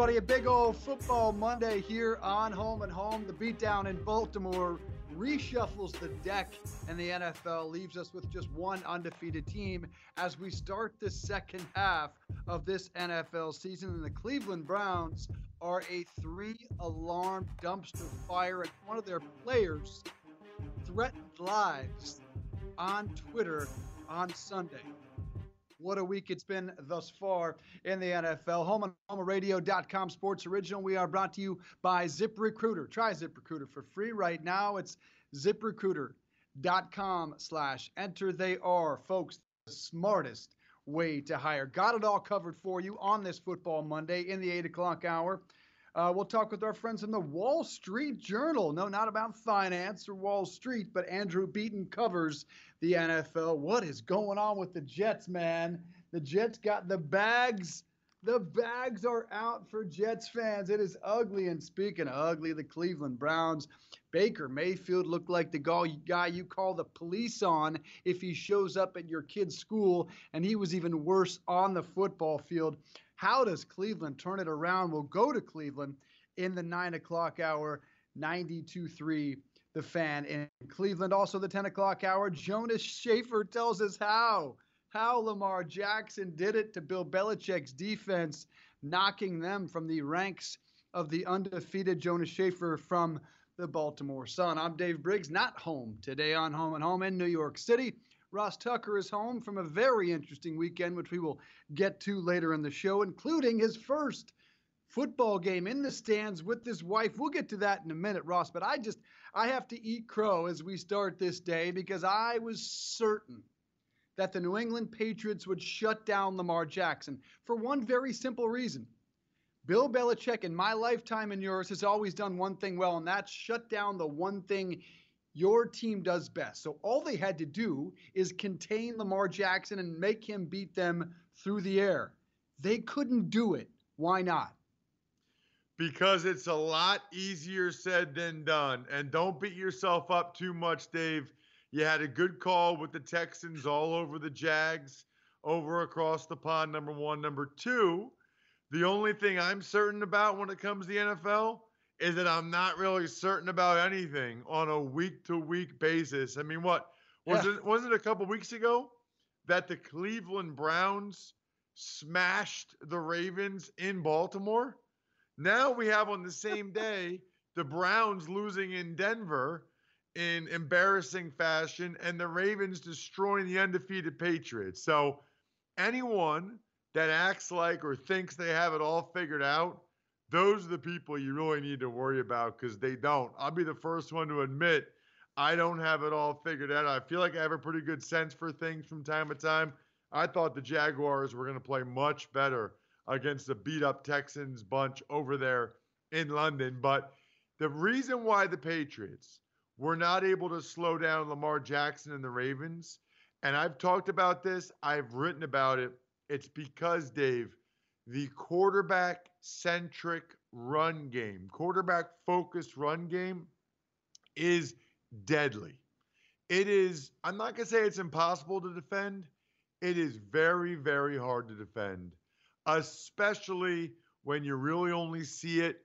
Everybody, a big old football Monday here on Home and Home. The beatdown in Baltimore reshuffles the deck, and the NFL leaves us with just one undefeated team as we start the second half of this NFL season. And the Cleveland Browns are a three alarm dumpster fire, and one of their players threatened lives on Twitter on Sunday. What a week it's been thus far in the NFL. Home and HomeRadio.com sports original. We are brought to you by ZipRecruiter. Try ZipRecruiter for free right now. It's ZipRecruiter.com slash enter. They are, folks, the smartest way to hire. Got it all covered for you on this football Monday in the 8 o'clock hour. Uh, we'll talk with our friends in the Wall Street Journal. No, not about finance or Wall Street, but Andrew Beaton covers the NFL. What is going on with the Jets, man? The Jets got the bags. The bags are out for Jets fans. It is ugly. And speaking of ugly, the Cleveland Browns, Baker Mayfield looked like the guy you call the police on if he shows up at your kid's school, and he was even worse on the football field. How does Cleveland turn it around? We'll go to Cleveland in the nine o'clock hour, 92 3 the fan in Cleveland. Also, the 10 o'clock hour, Jonas Shaffer tells us how. How Lamar Jackson did it to Bill Belichick's defense, knocking them from the ranks of the undefeated Jonas Shaffer from the Baltimore Sun. I'm Dave Briggs, not home today on Home and Home in New York City. Ross Tucker is home from a very interesting weekend, which we will get to later in the show, including his first football game in the stands with his wife. We'll get to that in a minute, Ross, but I just I have to eat crow as we start this day because I was certain that the New England Patriots would shut down Lamar Jackson for one very simple reason. Bill Belichick in my lifetime and yours has always done one thing well, and that's shut down the one thing your team does best. So all they had to do is contain Lamar Jackson and make him beat them through the air. They couldn't do it. Why not? Because it's a lot easier said than done. And don't beat yourself up too much, Dave. You had a good call with the Texans all over the Jags, over across the pond, number one. Number two, the only thing I'm certain about when it comes to the NFL is that I'm not really certain about anything on a week to week basis. I mean, what was yeah. it? Was it a couple weeks ago that the Cleveland Browns smashed the Ravens in Baltimore? Now we have on the same day the Browns losing in Denver in embarrassing fashion and the Ravens destroying the undefeated Patriots. So anyone that acts like or thinks they have it all figured out those are the people you really need to worry about because they don't. I'll be the first one to admit I don't have it all figured out. I feel like I have a pretty good sense for things from time to time. I thought the Jaguars were going to play much better against the beat up Texans bunch over there in London. But the reason why the Patriots were not able to slow down Lamar Jackson and the Ravens, and I've talked about this, I've written about it. It's because, Dave, the quarterback centric run game, quarterback focused run game is deadly. It is, I'm not going to say it's impossible to defend. It is very, very hard to defend, especially when you really only see it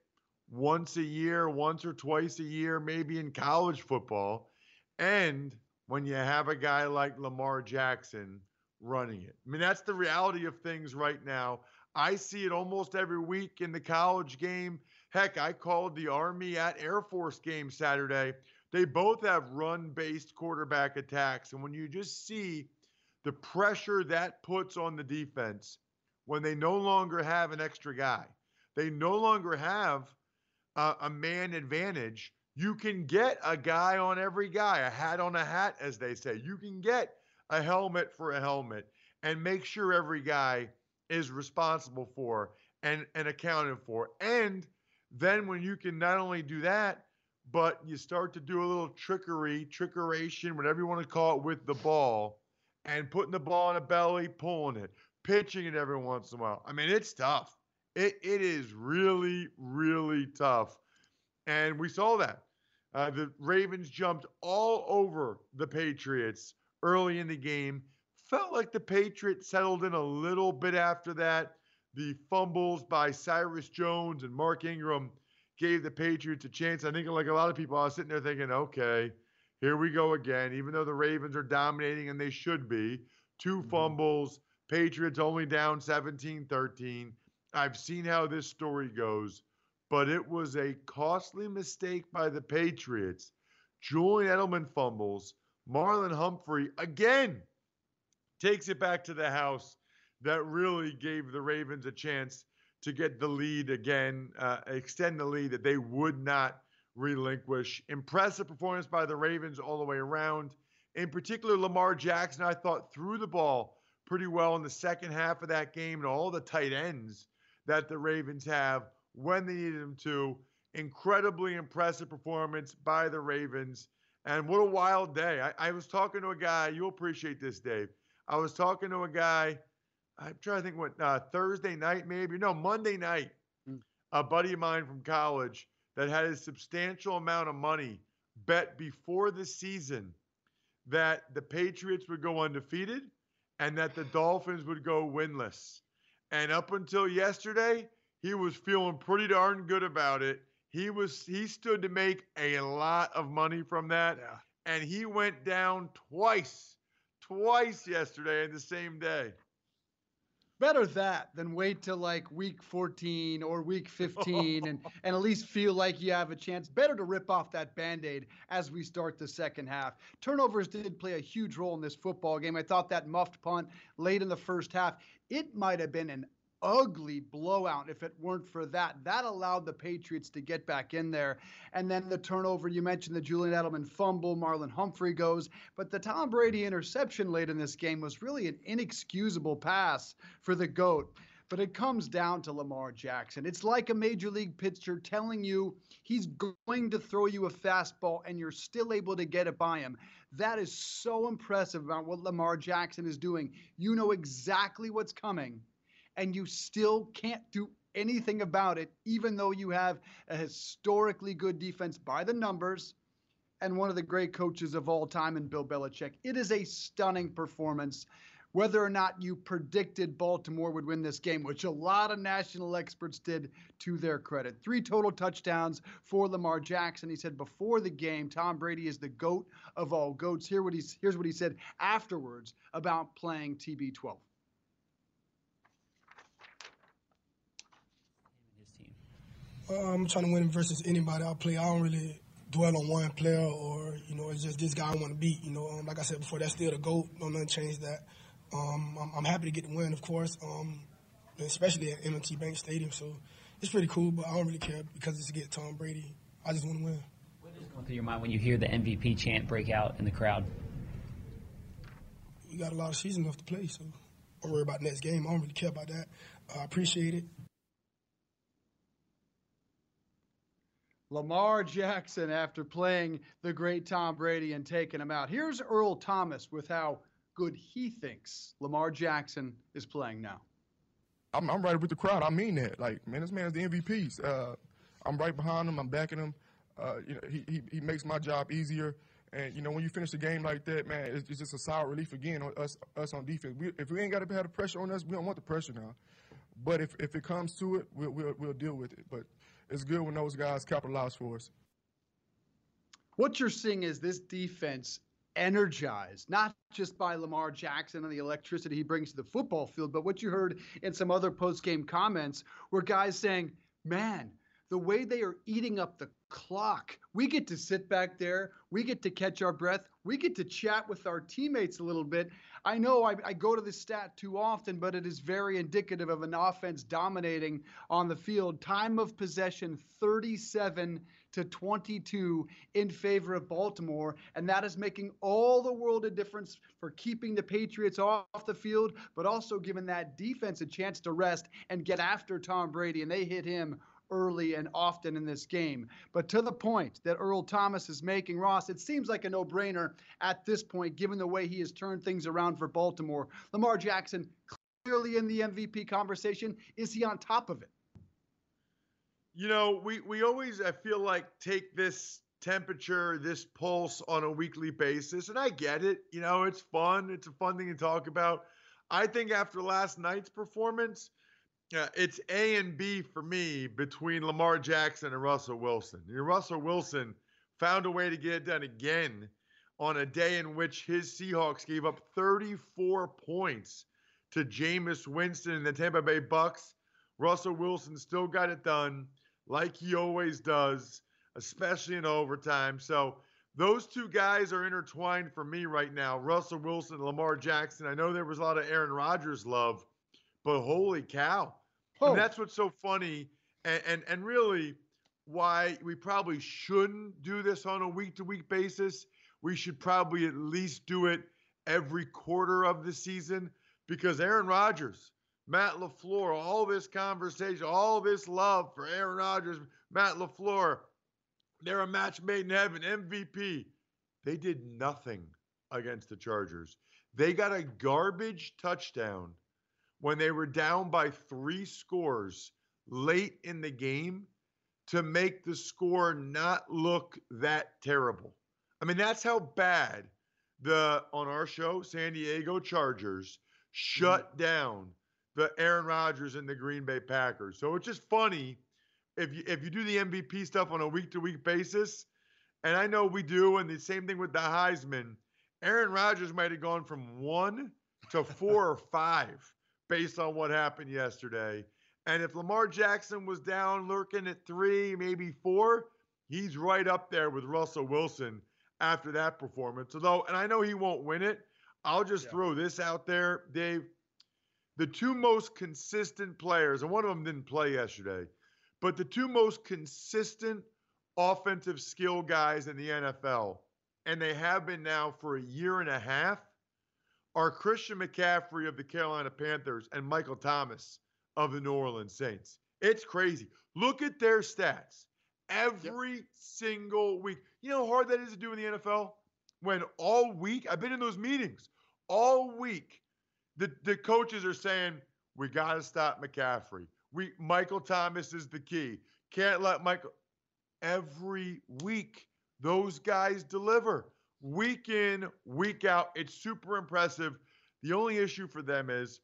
once a year, once or twice a year, maybe in college football. And when you have a guy like Lamar Jackson running it. I mean, that's the reality of things right now. I see it almost every week in the college game. Heck, I called the Army at Air Force game Saturday. They both have run based quarterback attacks. And when you just see the pressure that puts on the defense when they no longer have an extra guy, They no longer have uh, a man advantage. You can get a guy on every guy, a hat on a hat, as they say. You can get a helmet for a helmet and make sure every guy is responsible for and, and accounted for. And then when you can not only do that, but you start to do a little trickery, trickeration, whatever you want to call it, with the ball and putting the ball in a belly, pulling it, pitching it every once in a while. I mean, it's tough. It, it is really, really tough. And we saw that. Uh, the Ravens jumped all over the Patriots early in the game. Felt like the Patriots settled in a little bit after that. The fumbles by Cyrus Jones and Mark Ingram gave the Patriots a chance. I think, like a lot of people, I was sitting there thinking, okay, here we go again. Even though the Ravens are dominating and they should be, 2 mm-hmm. fumbles, Patriots only down 17 13. I've seen how this story goes, but it was a costly mistake by the Patriots. Julian Edelman fumbles. Marlon Humphrey again takes it back to the house. That really gave the Ravens a chance to get the lead again, uh, extend the lead that they would not relinquish. Impressive performance by the Ravens all the way around. In particular, Lamar Jackson, I thought, threw the ball pretty well in the second half of that game and all the tight ends that the Ravens have when they needed them to. Incredibly impressive performance by the Ravens. And what a wild day. I, I was talking to a guy, you'll appreciate this, Dave. I was talking to a guy I'm trying to think what uh, Thursday night, maybe no Monday night. Mm. A buddy of mine from college that had a substantial amount of money bet before the season that the Patriots would go undefeated and that the Dolphins would go winless. And up until yesterday, he was feeling pretty darn good about it. He was he stood to make a lot of money from that. Yeah. And he went down twice, twice yesterday in the same day. Better that than wait till like week 14 or week 15 and, and at least feel like you have a chance. Better to rip off that band aid as we start the second half. Turnovers did play a huge role in this football game. I thought that muffed punt late in the first half, it might have been an ugly blowout if it weren't for that. That allowed the Patriots to get back in there. And then the turnover, you mentioned the Julian Edelman fumble, Marlon Humphrey goes. But the Tom Brady interception late in this game was really an inexcusable pass for the GOAT. But it comes down to Lamar Jackson. It's like a major league pitcher telling you he's going to throw you a fastball and you're still able to get it by him. That is so impressive about what Lamar Jackson is doing. You know exactly what's coming and you still can't do anything about it, even though you have a historically good defense by the numbers and one of the great coaches of all time in Bill Belichick. It is a stunning performance. Whether or not you predicted Baltimore would win this game, which a lot of national experts did to their credit. Three total touchdowns for Lamar Jackson. He said before the game, Tom Brady is the GOAT of all GOATs. Here what he's, here's what he said afterwards about playing TB12. Uh, I'm trying to win versus anybody I play. I don't really dwell on one player or, you know, it's just this guy I want to beat. You know, um, like I said before, that's still the GOAT. Don't nothing change that. Um, I'm, I'm, happy to get the win, of course, um, especially at M&T Bank Stadium. So it's pretty cool, but I don't really care because it's to get Tom Brady. I just want to win. What is going through your mind when you hear the MVP chant break out in the crowd? We got a lot of season left to play, so don't worry about next game. I don't really care about that. I appreciate it. Lamar Jackson after playing the great Tom Brady and taking him out. Here's Earl Thomas with how good he thinks Lamar Jackson is playing now. I'm, I'm right with the crowd. I mean that. Like, man, this man's the MVP. Uh, I'm right behind him. I'm backing him. Uh, you know, he, he, he makes my job easier. And you know, when you finish a game like that, man, it's, it's just a solid relief again on us us on defense. We, if we ain't got to have the pressure on us, we don't want the pressure now. But if, if it comes to it, we'll, we'll, we'll deal with it. But it's good when those guys capitalize for us. What you're seeing is this defense energized, not just by Lamar Jackson and the electricity he brings to the football field, but what you heard in some other post game comments were guys saying, man, the way they are eating up the clock. We get to sit back there. We get to catch our breath. We get to chat with our teammates a little bit. I know I, I, go to the stat too often, but it is very indicative of an offense dominating on the field. Time of possession 37 to 22 in favor of Baltimore. And that is making all the world a difference for keeping the Patriots off the field, but also giving that defense a chance to rest and get after Tom Brady. And they hit him early and often in this game. But to the point that Earl Thomas is making, Ross, it seems like a no brainer at this point, given the way he has turned things around for Baltimore. Lamar Jackson clearly in the MVP conversation. Is he on top of it? You know, we, we always, I feel like, take this temperature, this pulse on a weekly basis. And I get it. You know, it's fun. It's a fun thing to talk about. I think after last night's performance, yeah, it's A and B for me between Lamar Jackson and Russell Wilson. Know, Russell Wilson found a way to get it done again on a day in which his Seahawks gave up 34 points to Jameis Winston and the Tampa Bay Bucks. Russell Wilson still got it done like he always does, especially in overtime. So those two guys are intertwined for me right now. Russell Wilson, Lamar Jackson. I know there was a lot of Aaron Rodgers love but holy cow. Oh. And that's what's so funny and, and and really why we probably shouldn't do this on a week to week basis. We should probably at least do it every quarter of the season because Aaron Rodgers, Matt LaFleur, all this conversation, all this love for Aaron Rodgers, Matt LaFleur, they're a match made in heaven, MVP. They did nothing against the Chargers. They got a garbage touchdown when they were down by three scores late in the game to make the score not look that terrible. I mean, that's how bad the on our show, San Diego Chargers shut mm-hmm. down the Aaron Rodgers and the Green Bay Packers. So it's just funny if you if you do the MVP stuff on a week to week basis, and I know we do, and the same thing with the Heisman. Aaron Rodgers might have gone from one to four or five based on what happened yesterday. And if Lamar Jackson was down lurking at three, maybe four, he's right up there with Russell Wilson after that performance. Although, and I know he won't win it, I'll just yeah. throw this out there, Dave. The two most consistent players, and one of them didn't play yesterday, but the two most consistent offensive skill guys in the NFL, and they have been now for a year and a half, are Christian McCaffrey of the Carolina Panthers and Michael Thomas of the New Orleans Saints. It's crazy. Look at their stats every yep. single week. You know how hard that is to do in the NFL? When all week, I've been in those meetings all week, the, the coaches are saying, we got to stop McCaffrey. We Michael Thomas is the key. Can't let Michael. Every week, those guys deliver week in, week out. It's super impressive. The only issue for them is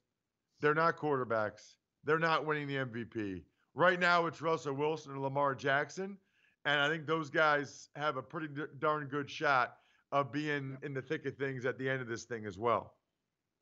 they're not quarterbacks. They're not winning the MVP. Right now, it's Russell Wilson and Lamar Jackson. And I think those guys have a pretty darn good shot of being in the thick of things at the end of this thing as well.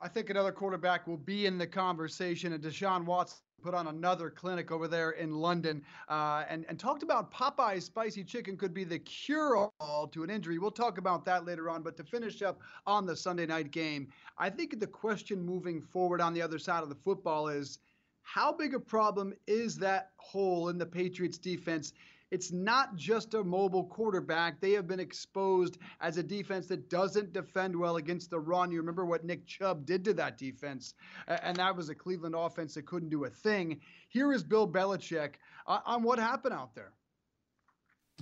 I think another quarterback will be in the conversation, and Deshaun Watson put on another clinic over there in London uh, and, and talked about Popeye's spicy chicken could be the cure all to an injury. We'll talk about that later on. But to finish up on the Sunday night game, I think the question moving forward on the other side of the football is how big a problem is that hole in the Patriots defense it's not just a mobile quarterback. They have been exposed as a defense that doesn't defend well against the run. You remember what Nick Chubb did to that defense, and that was a Cleveland offense that couldn't do a thing. Here is Bill Belichick on what happened out there.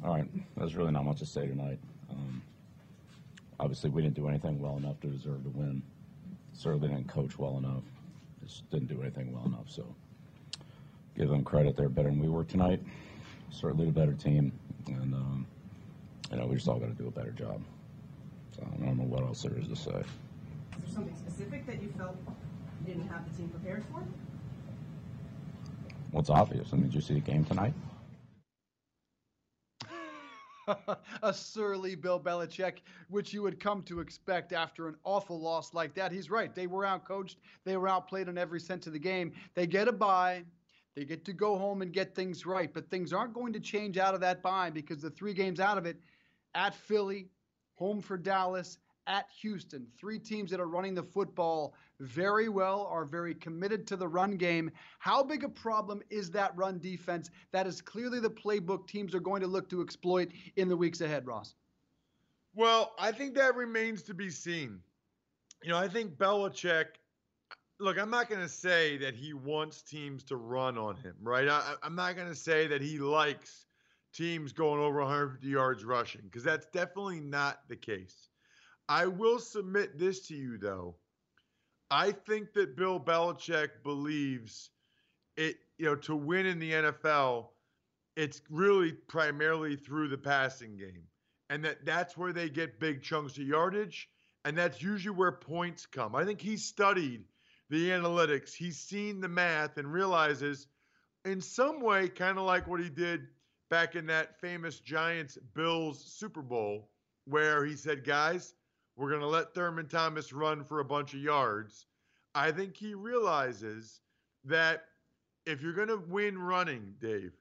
All right, there's really not much to say tonight. Um, obviously, we didn't do anything well enough to deserve to win. Certainly didn't coach well enough. Just didn't do anything well enough. So, give them credit; they're better than we were tonight certainly the better team, and um, you know we just all got to do a better job. So I don't know what else there is to say. Is there something specific that you felt you didn't have the team prepared for? What's obvious? I mean, did you see the game tonight? a surly Bill Belichick, which you would come to expect after an awful loss like that. He's right. They were outcoached. They were outplayed in every sense of the game. They get a bye. They get to go home and get things right, but things aren't going to change out of that bye because the three games out of it at Philly, home for Dallas, at Houston. Three teams that are running the football very well, are very committed to the run game. How big a problem is that run defense? That is clearly the playbook teams are going to look to exploit in the weeks ahead, Ross. Well, I think that remains to be seen. You know, I think Belichick. Look, I'm not going to say that he wants teams to run on him, right? I, I'm not going to say that he likes teams going over 150 yards rushing because that's definitely not the case. I will submit this to you, though. I think that Bill Belichick believes it, you know, to win in the NFL, it's really primarily through the passing game. And that that's where they get big chunks of yardage. And that's usually where points come. I think he studied the analytics, he's seen the math and realizes in some way, kind of like what he did back in that famous Giants Bills Super Bowl, where he said, guys, we're going to let Thurman Thomas run for a bunch of yards. I think he realizes that if you're going to win running, Dave,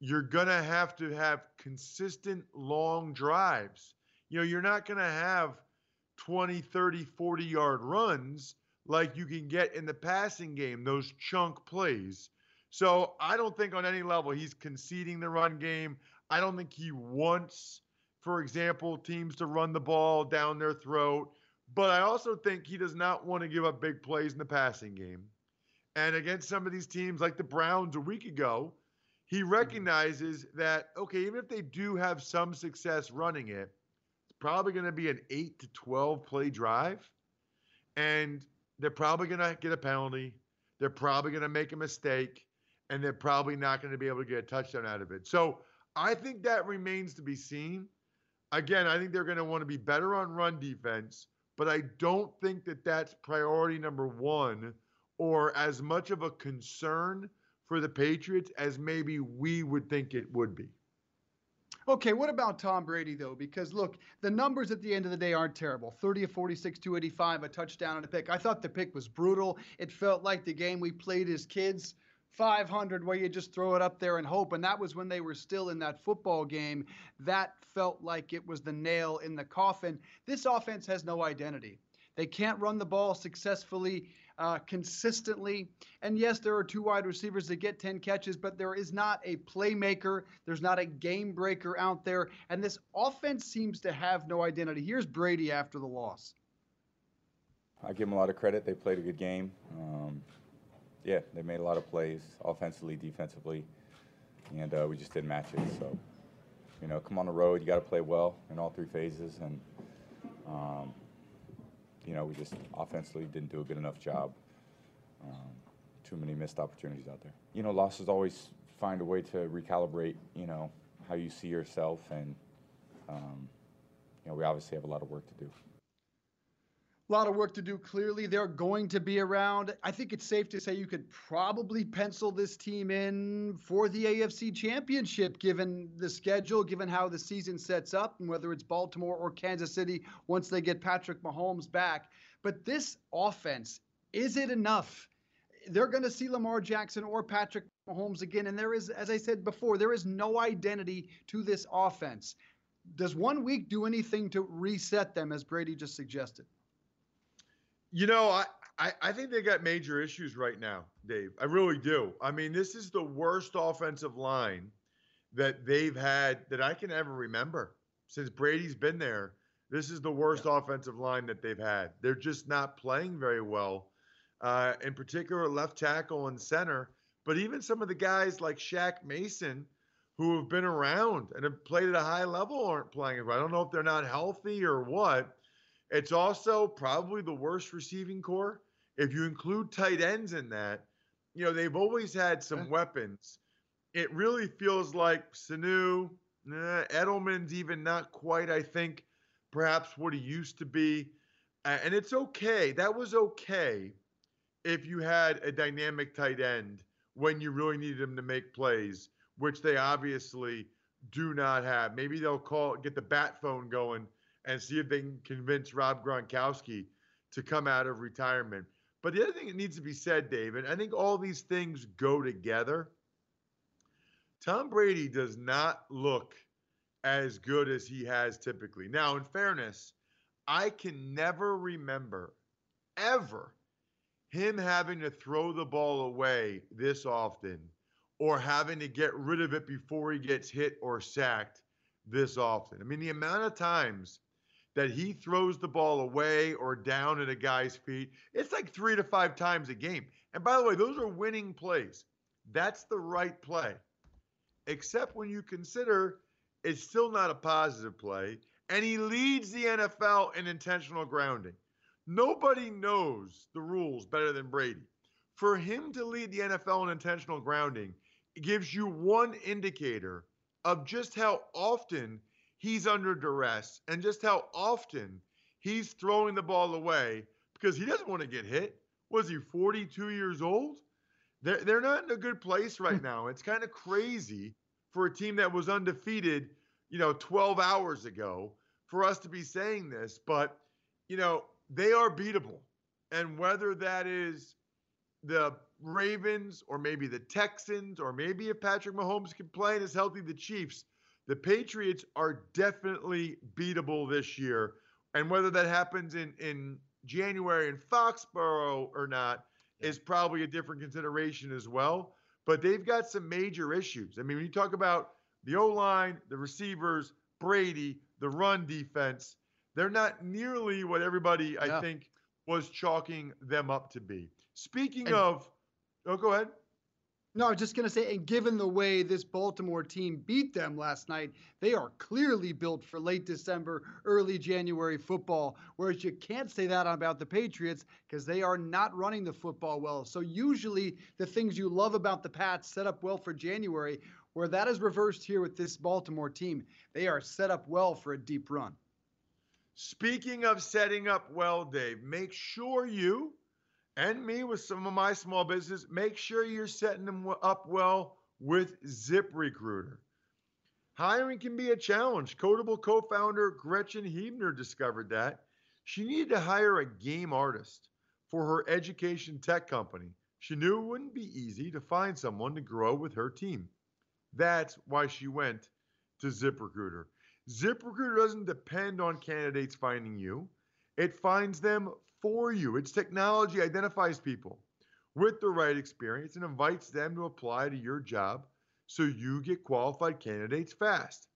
you're going to have to have consistent long drives. You know, you're not going to have 20, 30, 40 yard runs like you can get in the passing game, those chunk plays. So I don't think on any level he's conceding the run game. I don't think he wants for example, teams to run the ball down their throat. But I also think he does not want to give up big plays in the passing game. And against some of these teams like the Browns a week ago, he mm-hmm. recognizes that, okay, even if they do have some success running it, it's probably going to be an 8 to 12 play drive. And they're probably going to get a penalty. They're probably going to make a mistake. And they're probably not going to be able to get a touchdown out of it. So I think that remains to be seen again, I think they're going to want to be better on run defense, but I don't think that that's priority number one or as much of a concern for the Patriots as maybe we would think it would be. Okay, what about Tom Brady, though? Because look, the numbers at the end of the day aren't terrible 30 of 46, 285, a touchdown and a pick. I thought the pick was brutal. It felt like the game we played as kids 500 where you just throw it up there and hope. And that was when they were still in that football game. That felt like it was the nail in the coffin. This offense has no identity. They can't run the ball successfully, uh, consistently. And yes, there are two wide receivers that get 10 catches, but there is not a playmaker. There's not a game breaker out there. And this offense seems to have no identity. Here's Brady after the loss. I give them a lot of credit. They played a good game. Um, yeah, they made a lot of plays, offensively, defensively, and uh, we just didn't match it. So, you know, come on the road, you got to play well in all three phases, and um, you know, we just offensively didn't do a good enough job. Um, too many missed opportunities out there. You know, losses always find a way to recalibrate. You know, how you see yourself, and um, you know, we obviously have a lot of work to do. A lot of work to do. Clearly, they're going to be around. I think it's safe to say you could probably pencil this team in for the AFC Championship, given the schedule, given how the season sets up, and whether it's Baltimore or Kansas City once they get Patrick Mahomes back. But this offense, is it enough? They're going to see Lamar Jackson or Patrick Mahomes again. And there is, as I said before, there is no identity to this offense. Does one week do anything to reset them, as Brady just suggested? You know, I, I, I think they got major issues right now, Dave. I really do. I mean, this is the worst offensive line that they've had that I can ever remember since Brady's been there. This is the worst yeah. offensive line that they've had. They're just not playing very well, uh, in particular left tackle and center. But even some of the guys like Shaq Mason, who have been around and have played at a high level, aren't playing. I don't know if they're not healthy or what. It's also probably the worst receiving corps. If you include tight ends in that, you know, they've always had some weapons. It really feels like Sanu, eh, Edelman's even not quite, I think, perhaps what he used to be. Uh, and it's okay. That was okay if you had a dynamic tight end when you really needed him to make plays, which they obviously do not have. Maybe they'll call get the bat phone going and see if they can convince Rob Gronkowski to come out of retirement. But the other thing that needs to be said, David, I think all these things go together. Tom Brady does not look as good as he has typically. Now, in fairness, I can never remember ever him having to throw the ball away this often or having to get rid of it before he gets hit or sacked this often. I mean, the amount of times that he throws the ball away or down at a guy's feet, it's like three to five times a game. And by the way, those are winning plays. That's the right play. Except when you consider it's still not a positive play, and he leads the NFL in intentional grounding. Nobody knows the rules better than Brady. For him to lead the NFL in intentional grounding, gives you one indicator of just how often he's under duress and just how often he's throwing the ball away because he doesn't want to get hit. Was he 42 years old? They're, they're not in a good place right hmm. now. It's kind of crazy for a team that was undefeated, you know, 12 hours ago for us to be saying this, but, you know, they are beatable. And whether that is the Ravens or maybe the Texans or maybe if Patrick Mahomes can play and is healthy, the Chiefs, the Patriots are definitely beatable this year. And whether that happens in, in January in Foxborough or not is probably a different consideration as well. But they've got some major issues. I mean, when you talk about the O line, the receivers, Brady, the run defense, they're not nearly what everybody, yeah. I think, was chalking them up to be. Speaking and, of, oh, go ahead. No, I was just going to say, and given the way this Baltimore team beat them last night, they are clearly built for late December, early January football. Whereas you can't say that about the Patriots because they are not running the football well. So usually the things you love about the Pats set up well for January, where that is reversed here with this Baltimore team. They are set up well for a deep run. Speaking of setting up well, Dave, make sure you and me with some of my small business, make sure you're setting them up well with ZipRecruiter. Hiring can be a challenge. Kodable co founder Gretchen Huebner discovered that. She needed to hire a game artist for her education tech company. She knew it wouldn't be easy to find someone to grow with her team. That's why she went to ZipRecruiter. ZipRecruiter doesn't depend on candidates finding you, it finds them for you. Its technology identifies people with the right experience and invites them to apply to your job so you get qualified candidates fast.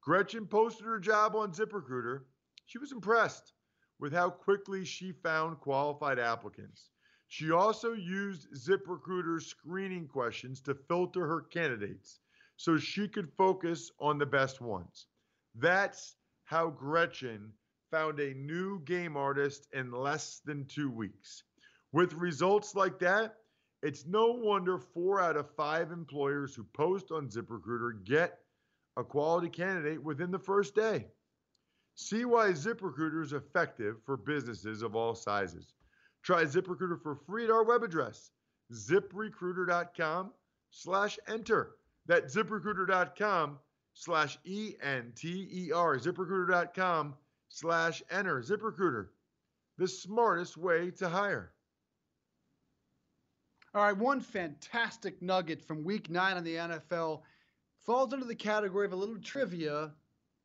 Gretchen posted her job on ZipRecruiter. She was impressed with how quickly she found qualified applicants. She also used ZipRecruiter's screening questions to filter her candidates so she could focus on the best ones. That's how Gretchen found a new game artist in less than two weeks. With results like that, it's no wonder four out of five employers who post on ZipRecruiter get a quality candidate within the first day. See why ZipRecruiter is effective for businesses of all sizes. Try ZipRecruiter for free at our web address, ziprecruiter.com slash enter. That's ziprecruiter.com slash E-N-T-E-R, ziprecruiter.com slash enter. ZipRecruiter, the smartest way to hire. All right, one fantastic nugget from week nine in the NFL falls under the category of a little trivia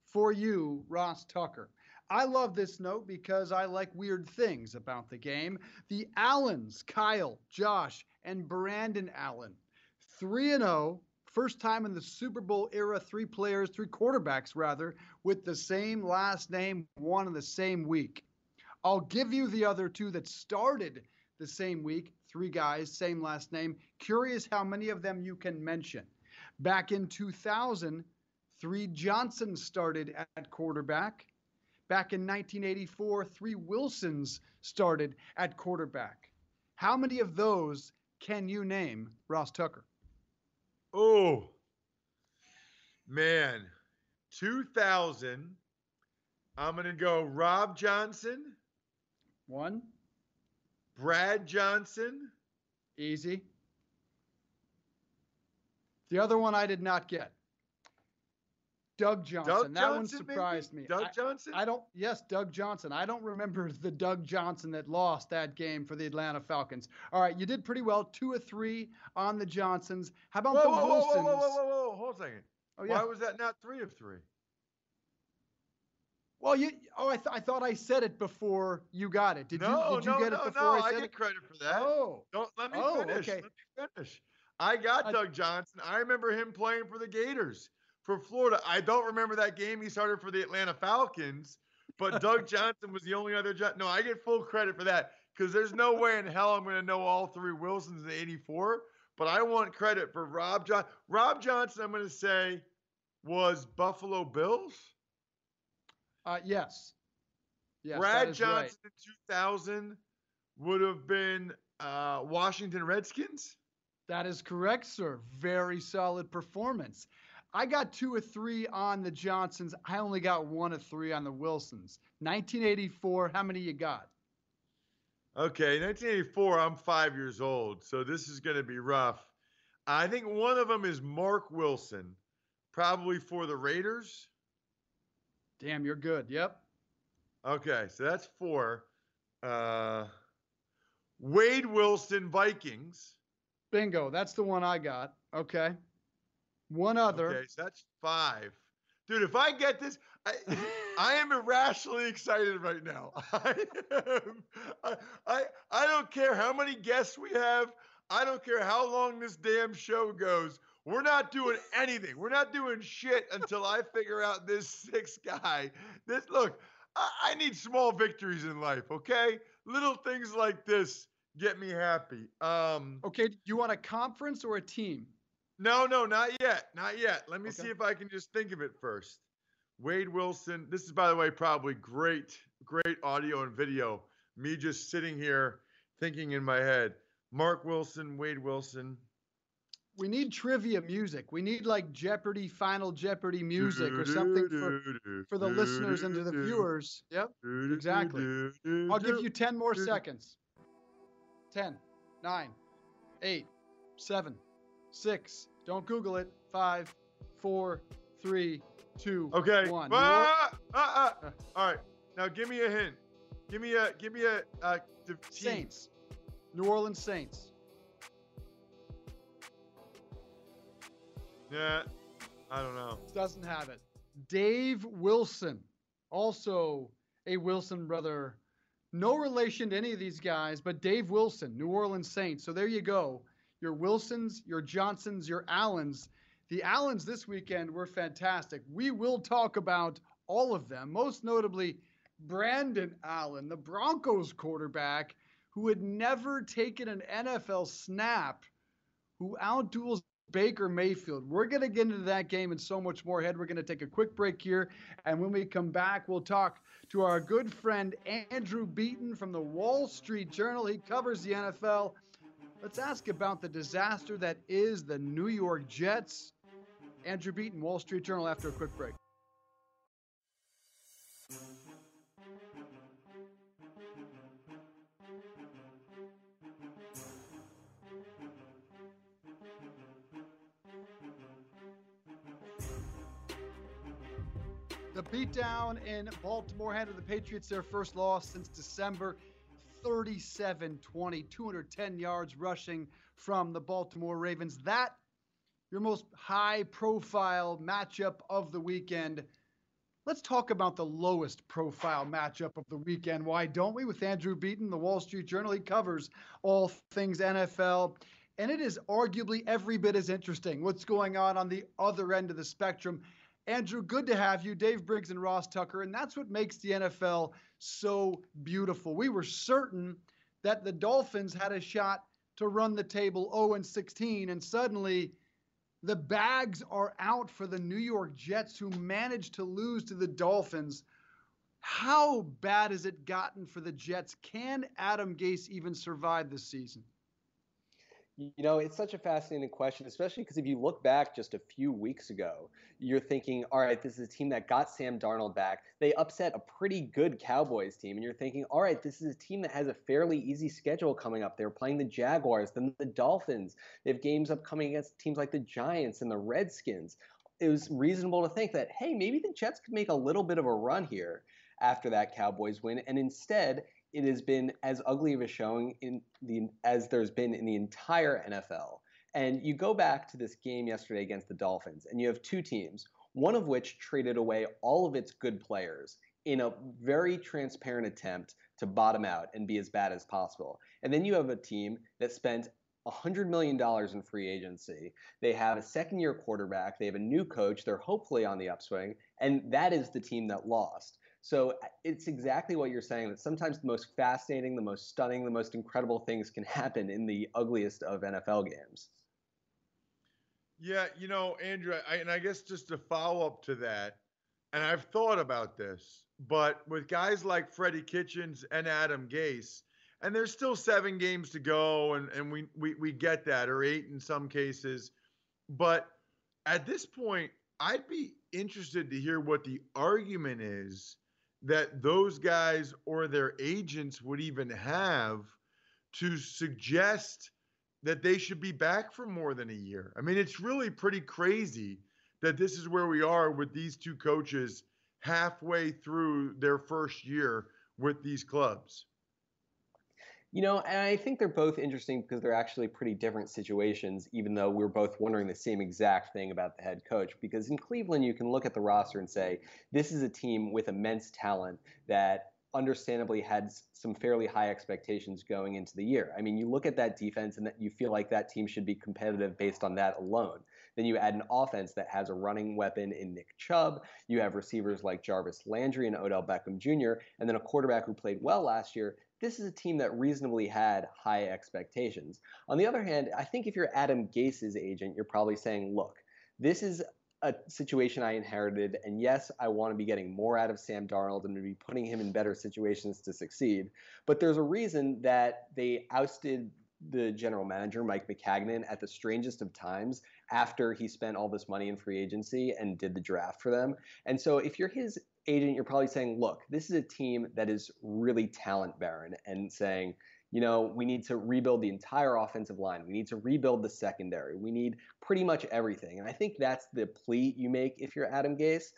for you, Ross Tucker. I love this note because I like weird things about the game. The Allens, Kyle, Josh, and Brandon Allen, 3 0 First time in the Super Bowl era, three players, three quarterbacks rather, with the same last name, one in the same week. I'll give you the other two that started the same week, three guys, same last name. Curious how many of them you can mention. Back in 2000, three Johnsons started at quarterback. Back in 1984, three Wilsons started at quarterback. How many of those can you name, Ross Tucker? Oh, man. 2000. I'm going to go Rob Johnson. One. Brad Johnson. Easy. The other one I did not get. Doug Johnson. Doug that Johnson, one surprised maybe? me. Doug I, Johnson? I don't, yes, Doug Johnson. I don't remember the Doug Johnson that lost that game for the Atlanta Falcons. All right, you did pretty well. Two or three on the Johnsons. How about whoa, the whoa, Wilsons? Whoa, whoa, whoa, whoa, oh, yeah. Why was that not three of three? Well, you. Oh, I, th- I thought I said it before you got it. Did no, you? Did you no, get no, it before no. I I, get it? credit for that. Oh. Don't let me Oh, finish. okay. Let me finish. I got I- Doug Johnson. I remember him playing for the Gators for Florida. I don't remember that game he started for the Atlanta Falcons, but Doug Johnson was the only other. Jo- no, I get full credit for that because there's no way in hell I'm going to know all three Wilsons in '84. But I want credit for Rob John. Rob Johnson, I'm going to say, was Buffalo Bills. Uh, yes. Yes, Brad Johnson right. in 2000 would have been uh, Washington Redskins. That is correct, sir. Very solid performance. I got two or three on the Johnsons. I only got one of three on the Wilsons. 1984. How many you got? Okay, 1984. I'm five years old, so this is going to be rough. I think one of them is Mark Wilson, probably for the Raiders. Damn, you're good. Yep. Okay, so that's four. Uh, Wade Wilson, Vikings. Bingo. That's the one I got. Okay. One other. Okay, so that's five. Dude, if I get this, I, I am irrationally excited right now. I, am, I, I, I don't care how many guests we have. I don't care how long this damn show goes. We're not doing anything. We're not doing shit until I figure out this sixth guy. This look, I, I need small victories in life, okay? Little things like this get me happy. Um, Okay. You want a conference or a team? No, no, not yet. Not yet. Let me Okay. see if I can just think of it first. Wade Wilson. This is, by the way, probably great, great audio and video. Me just sitting here thinking in my head. Mark Wilson, Wade Wilson. We need trivia music. We need like Jeopardy, Final Jeopardy music or something for, for the listeners and to the viewers. Yep. Exactly. I'll give you 10 more seconds. 10, 9, 8, 7, 6. Don't Google it. 5, 4, 3, 2, Okay. 1. Ah, ah, ah. All right. Now give me a hint. Give me a give me a uh, the team. Saints. New Orleans Saints. Yeah. I don't know. Doesn't have it. Dave Wilson, also a Wilson brother. No relation to any of these guys, but Dave Wilson, New Orleans Saints. So there you go. Your Wilsons, your Johnsons, your Allens. The Allens this weekend were fantastic. We will talk about all of them, most notably Brandon Allen, the Broncos quarterback who had never taken an NFL snap, who outduels Baker Mayfield. We're going to get into that game and so much more ahead. We're going to take a quick break here. And when we come back, we'll talk to our good friend Andrew Beaton from the Wall Street Journal. He covers the NFL. Let's ask about the disaster that is the New York Jets. Andrew Beaton, Wall Street Journal, after a quick break. The beatdown in Baltimore handed the Patriots their first loss since December 37 20, 210 yards rushing from the Baltimore Ravens. That, your most high profile matchup of the weekend. Let's talk about the lowest profile matchup of the weekend. Why don't we? With Andrew Beaton, the Wall Street Journal. He covers all things NFL. And it is arguably every bit as interesting what's going on on the other end of the spectrum. Andrew, good to have you. Dave Briggs and Ross Tucker. And that's what makes the NFL so beautiful. We were certain that the Dolphins had a shot to run the table 0 and 16, and suddenly the bags are out for the New York Jets, who managed to lose to the Dolphins. How bad has it gotten for the Jets? Can Adam Gase even survive this season? You know, it's such a fascinating question, especially because if you look back just a few weeks ago, you're thinking, all right, this is a team that got Sam Darnold back. They upset a pretty good Cowboys team. And you're thinking, all right, this is a team that has a fairly easy schedule coming up. They're playing the Jaguars, then the Dolphins. They have games upcoming against teams like the Giants and the Redskins. It was reasonable to think that, hey, maybe the Jets could make a little bit of a run here after that Cowboys win. And instead, it has been as ugly of a showing in the as there's been in the entire NFL. And you go back to this game yesterday against the Dolphins, and you have two teams, one of which traded away all of its good players in a very transparent attempt to bottom out and be as bad as possible. And then you have a team that spent $100 million in free agency. They have a second year quarterback. They have a new coach. They're hopefully on the upswing. And that is the team that lost. So uh, it's exactly what you're saying that sometimes the most fascinating, the most stunning, the most incredible things can happen in the ugliest of NFL games. Yeah, you know, Andrew, I, and I guess just to follow up to that, and I've thought about this, but with guys like Freddie Kitchens and Adam Gase, and there's still seven games to go, and, and we, we we get that, or eight in some cases. But at this point, I'd be interested to hear what the argument is that those guys or their agents would even have to suggest that they should be back for more than a year. I mean, it's really pretty crazy that this is where we are with these two coaches halfway through their first year with these clubs. You know, and I think they're both interesting because they're actually pretty different situations, even though we're both wondering the same exact thing about the head coach. Because in Cleveland, you can look at the roster and say, this is a team with immense talent that understandably had some fairly high expectations going into the year. I mean, you look at that defense and that you feel like that team should be competitive based on that alone. Then you add an offense that has a running weapon in Nick Chubb. You have receivers like Jarvis Landry and Odell Beckham Jr., and then a quarterback who played well last year this is a team that reasonably had high expectations. On the other hand, I think if you're Adam Gase's agent, you're probably saying, look, this is a situation I inherited, and yes, I want to be getting more out of Sam Darnold and to be putting him in better situations to succeed. But there's a reason that they ousted the general manager, Mike Maccagnan, at the strangest of times after he spent all this money in free agency and did the draft for them. And so if you're his agent, you're probably saying, look, this is a team that is really talent barren and saying, you know, we need to rebuild the entire offensive line. We need to rebuild the secondary. We need pretty much everything. And I think that's the plea you make if you're Adam Gase.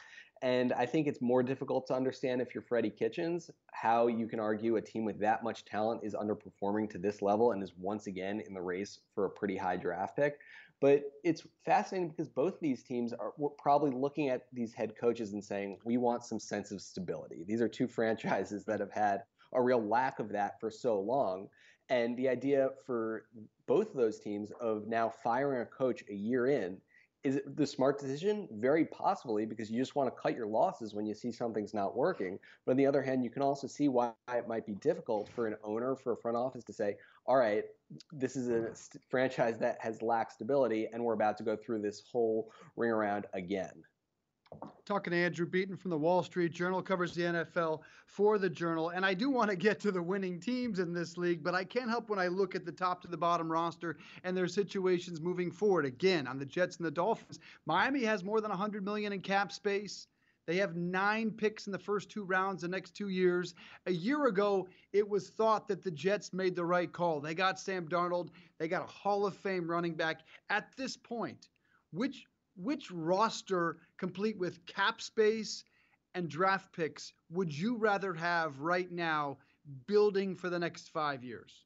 And I think it's more difficult to understand if you're Freddie Kitchens, how you can argue a team with that much talent is underperforming to this level and is once again in the race for a pretty high draft pick. But it's fascinating because both of these teams are probably looking at these head coaches and saying, we want some sense of stability. These are two franchises that have had a real lack of that for so long. And the idea for both of those teams of now firing a coach a year in is it the smart decision? Very possibly, because you just want to cut your losses when you see something's not working. But on the other hand, you can also see why it might be difficult for an owner, for a front office to say, all right, this is a st- franchise that has lacked stability, and we're about to go through this whole ring around again. Talking to Andrew Beaton from the Wall Street Journal, covers the NFL for the Journal. And I do want to get to the winning teams in this league, but I can't help when I look at the top to the bottom roster and their situations moving forward. Again, on the Jets and the Dolphins, Miami has more than 100 million in cap space. They have nine picks in the first two rounds the next two years. A year ago, it was thought that the Jets made the right call. They got Sam Darnold. They got a Hall of Fame running back. At this point, which which roster, complete with cap space and draft picks, would you rather have right now building for the next five years?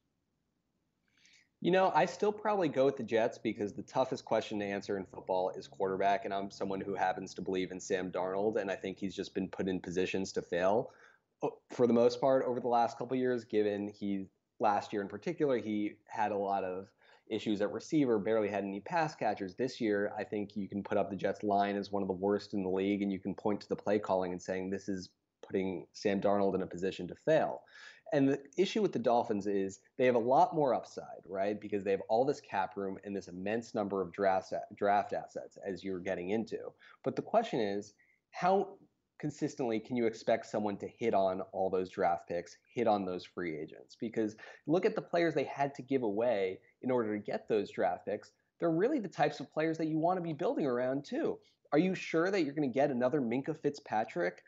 You know, I still probably go with the Jets because the toughest question to answer in football is quarterback, and I'm someone who happens to believe in Sam Darnold, and I think he's just been put in positions to fail oh, for the most part over the last couple years. Given he last year in particular, he had a lot of issues at receiver, barely had any pass catchers. This year, I think you can put up the Jets line as one of the worst in the league, and you can point to the play calling and saying this is putting Sam Darnold in a position to fail. And the issue with the Dolphins is they have a lot more upside, right? Because they have all this cap room and this immense number of draft draft assets as you're getting into. But the question is, how consistently can you expect someone to hit on all those draft picks, hit on those free agents? Because look at the players they had to give away in order to get those draft picks. They're really the types of players that you want to be building around too. Are you sure that you're going to get another Minkah Fitzpatrick?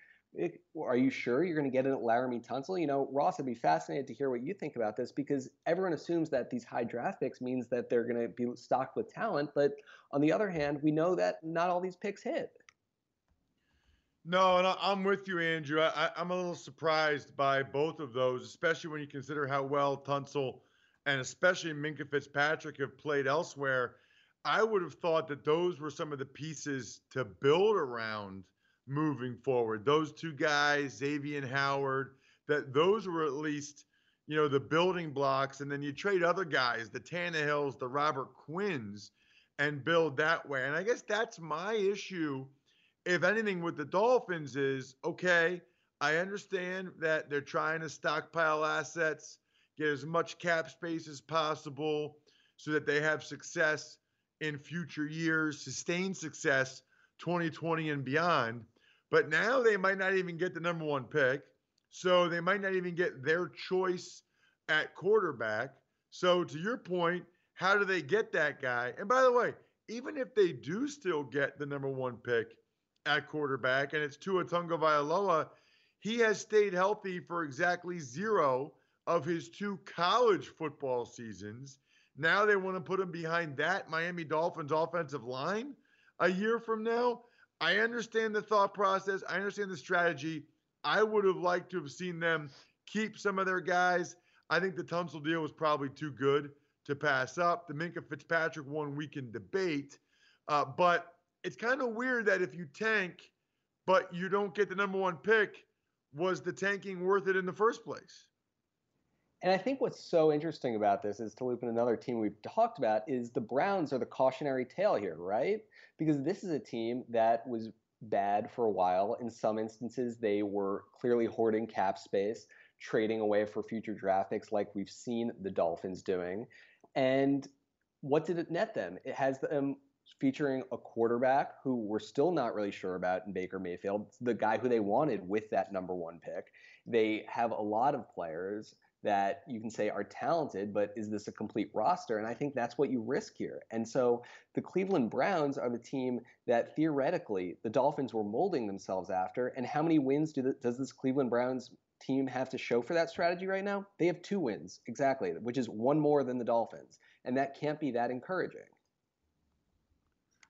Are you sure you're going to get it at Laremy Tunsil? You know, Ross, I'd be fascinated to hear what you think about this because everyone assumes that these high draft picks means that they're going to be stocked with talent. But on the other hand, we know that not all these picks hit. No, and I'm with you, Andrew. I, am a little surprised by both of those, especially when you consider how well Tunsil and especially Minkah Fitzpatrick have played elsewhere. I would have thought that those were some of the pieces to build around moving forward. Those two guys, Xavien Howard, that those were at least, you know, the building blocks. And then you trade other guys, the Tannehills, the Robert Quinns, and build that way. And I guess that's my issue, if anything, with the Dolphins is okay, I understand that they're trying to stockpile assets, get as much cap space as possible so that they have success in future years, sustained success 2020 and beyond. But now they might not even get the number one pick. So they might not even get their choice at quarterback. So, to your point, how do they get that guy? And by the way, even if they do still get the number one pick at quarterback and it's Tua Tagovailoa, he has stayed healthy for exactly zero of his two college football seasons. Now they want to put him behind that Miami Dolphins offensive line a year from now. I understand the thought process. I understand the strategy. I would have liked to have seen them keep some of their guys. I think the Tunsil deal was probably too good to pass up. The Minkah Fitzpatrick one we can debate. Uh, but it's kind of weird that if you tank, but you don't get the number one pick, was the tanking worth it in the first place? And I think what's so interesting about this is to loop in another team we've talked about is the Browns are the cautionary tale here, right? Because this is a team that was bad for a while. In some instances, they were clearly hoarding cap space, trading away for future draft picks, like we've seen the Dolphins doing. And what did it net them? It has them featuring a quarterback who we're still not really sure about in Baker Mayfield, the guy who they wanted with that number one pick. They have a lot of players that you can say are talented, but is this a complete roster? And I think that's what you risk here. And so the Cleveland Browns are the team that theoretically the Dolphins were molding themselves after. And how many wins do the, does this Cleveland Browns team have to show for that strategy right now? They have two wins, exactly, which is one more than the Dolphins. And that can't be that encouraging.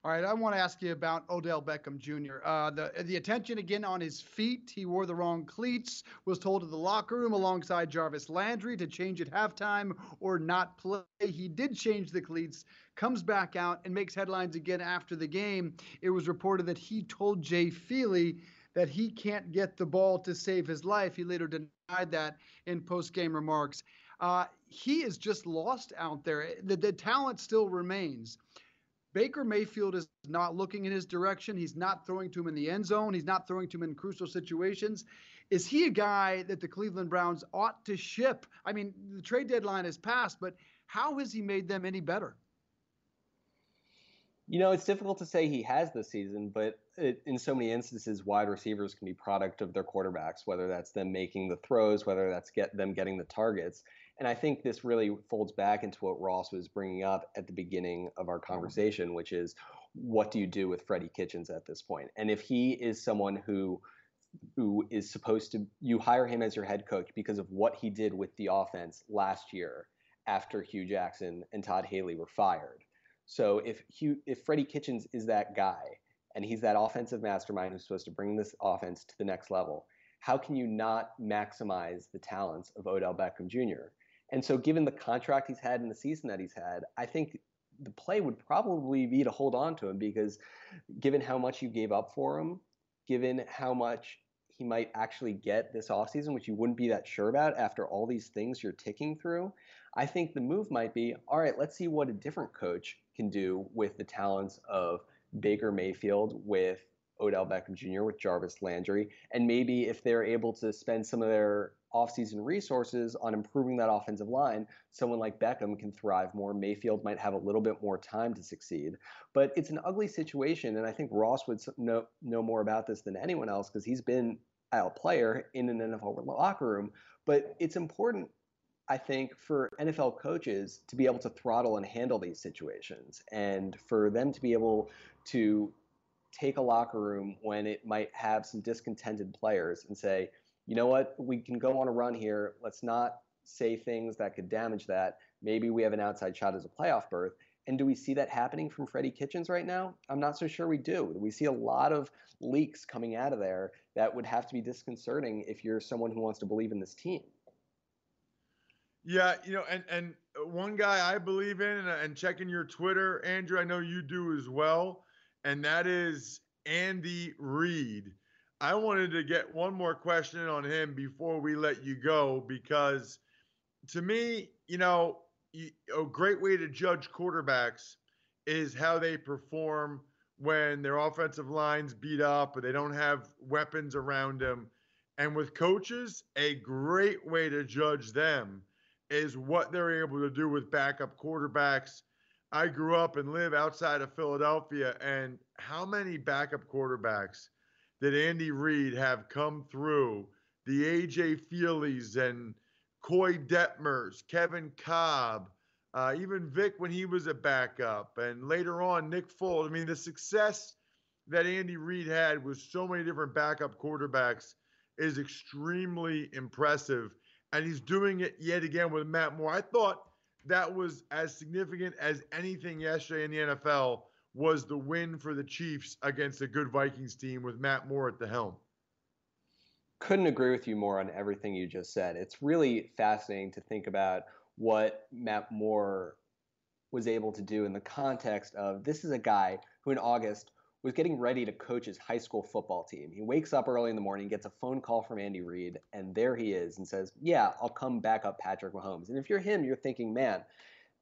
All right, I want to ask you about Odell Beckham Jr. Uh, the the attention again on his feet. He wore the wrong cleats. Was told to the locker room alongside Jarvis Landry to change at halftime or not play. He did change the cleats. Comes back out and makes headlines again after the game. It was reported that he told Jay Feely that he can't get the ball to save his life. He later denied that in post game remarks. Uh, he is just lost out there. The, the talent still remains. Baker Mayfield is not looking in his direction. He's not throwing to him in the end zone. He's not throwing to him in crucial situations. Is he a guy that the Cleveland Browns ought to ship? I mean, the trade deadline has passed, but how has he made them any better? You know, it's difficult to say he has this season, but it, in so many instances, wide receivers can be product of their quarterbacks, whether that's them making the throws, whether that's get them getting the targets. And I think this really folds back into what Ross was bringing up at the beginning of our mm-hmm. conversation, which is what do you do with Freddie Kitchens at this point? And if he is someone who who is supposed to you hire him as your head coach because of what he did with the offense last year after Hue Jackson and Todd Haley were fired. So if Hue, if Freddie Kitchens is that guy and he's that offensive mastermind who's supposed to bring this offense to the next level, how can you not maximize the talents of Odell Beckham Jr.? And so, given the contract he's had and the season that he's had, I think the play would probably be to hold on to him because, given how much you gave up for him, given how much he might actually get this offseason, which you wouldn't be that sure about after all these things you're ticking through, I think the move might be all right, let's see what a different coach can do with the talents of Baker Mayfield, with Odell Beckham Jr., with Jarvis Landry, and maybe if they're able to spend some of their offseason resources on improving that offensive line, someone like Beckham can thrive more. Mayfield might have a little bit more time to succeed. But it's an ugly situation, and I think Ross would know, know more about this than anyone else because he's been a player in an NFL locker room. But it's important, I think, for NFL coaches to be able to throttle and handle these situations and for them to be able to take a locker room when it might have some discontented players and say, you know what, we can go on a run here. Let's not say things that could damage that. Maybe we have an outside shot as a playoff berth. And do we see that happening from Freddie Kitchens right now? I'm not so sure we do. We see a lot of leaks coming out of there that would have to be disconcerting if you're someone who wants to believe in this team. Yeah, you know, and and one guy I believe in, and, and checking your Twitter, Andrew, I know you do as well, and that is Andy Reid. I wanted to get one more question on him before we let you go because to me, you know, a great way to judge quarterbacks is how they perform when their offensive lines beat up or they don't have weapons around them. And with coaches, a great way to judge them is what they're able to do with backup quarterbacks. I grew up and live outside of Philadelphia, and how many backup quarterbacks did Andy Reid have come through? The AJ Feeleys and Koy Detmers, Kevin Kolb, uh, even Vic when he was a backup, and later on Nick Foles. I mean, the success that Andy Reid had with so many different backup quarterbacks is extremely impressive, and he's doing it yet again with Matt Moore. I thought that was as significant as anything yesterday in the NFL was the win for the Chiefs against a good Vikings team with Matt Moore at the helm. Couldn't agree with you more on everything you just said. It's really fascinating to think about what Matt Moore was able to do in the context of this is a guy who in August was getting ready to coach his high school football team. He wakes up early in the morning, gets a phone call from Andy Reid, and there he is and says, Yeah, I'll come back up Patrick Mahomes. And if you're him, you're thinking, Man,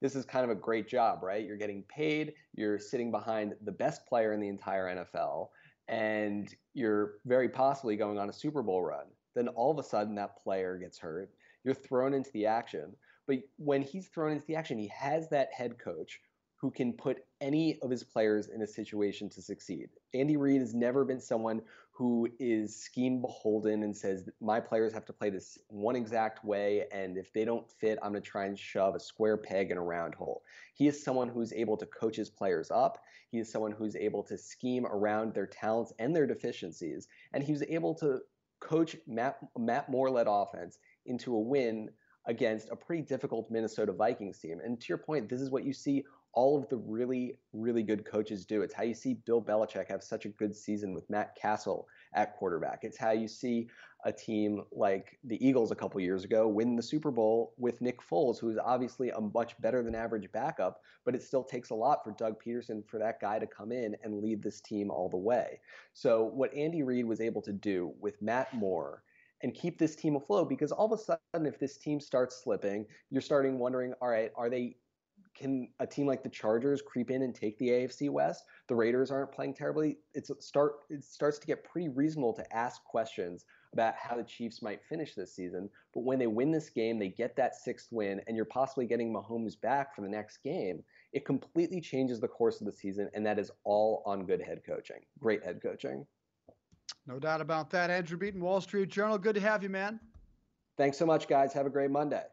this is kind of a great job, right? You're getting paid, you're sitting behind the best player in the entire NFL, and you're very possibly going on a Super Bowl run. Then all of a sudden, that player gets hurt. You're thrown into the action. But when he's thrown into the action, he has that head coach who can put any of his players in a situation to succeed. Andy Reid has never been someone who is scheme beholden and says my players have to play this one exact way and if they don't fit I'm going to try and shove a square peg in a round hole. He is someone who's able to coach his players up. He is someone who's able to scheme around their talents and their deficiencies and he was able to coach Matt, Matt Moore led offense into a win against a pretty difficult Minnesota Vikings team. And to your point, this is what you see all of the really, really good coaches do. It's how you see Bill Belichick have such a good season with Matt Cassel at quarterback. It's how you see a team like the Eagles a couple years ago win the Super Bowl with Nick Foles, who is obviously a much better than average backup, but it still takes a lot for Doug Pederson for that guy to come in and lead this team all the way. So what Andy Reid was able to do with Matt Moore and keep this team afloat because all of a sudden if this team starts slipping you're starting wondering all right are they can a team like the Chargers creep in and take the AFC West? The Raiders aren't playing terribly. It's start it starts to get pretty reasonable to ask questions about how the Chiefs might finish this season. But when they win this game, they get that sixth win, and you're possibly getting Mahomes back for the next game. It completely changes the course of the season, and that is all on good head coaching. Great head coaching. No doubt about that. Andrew Beaton, Wall Street Journal. Good to have you, man. Thanks so much, guys. Have a great Monday.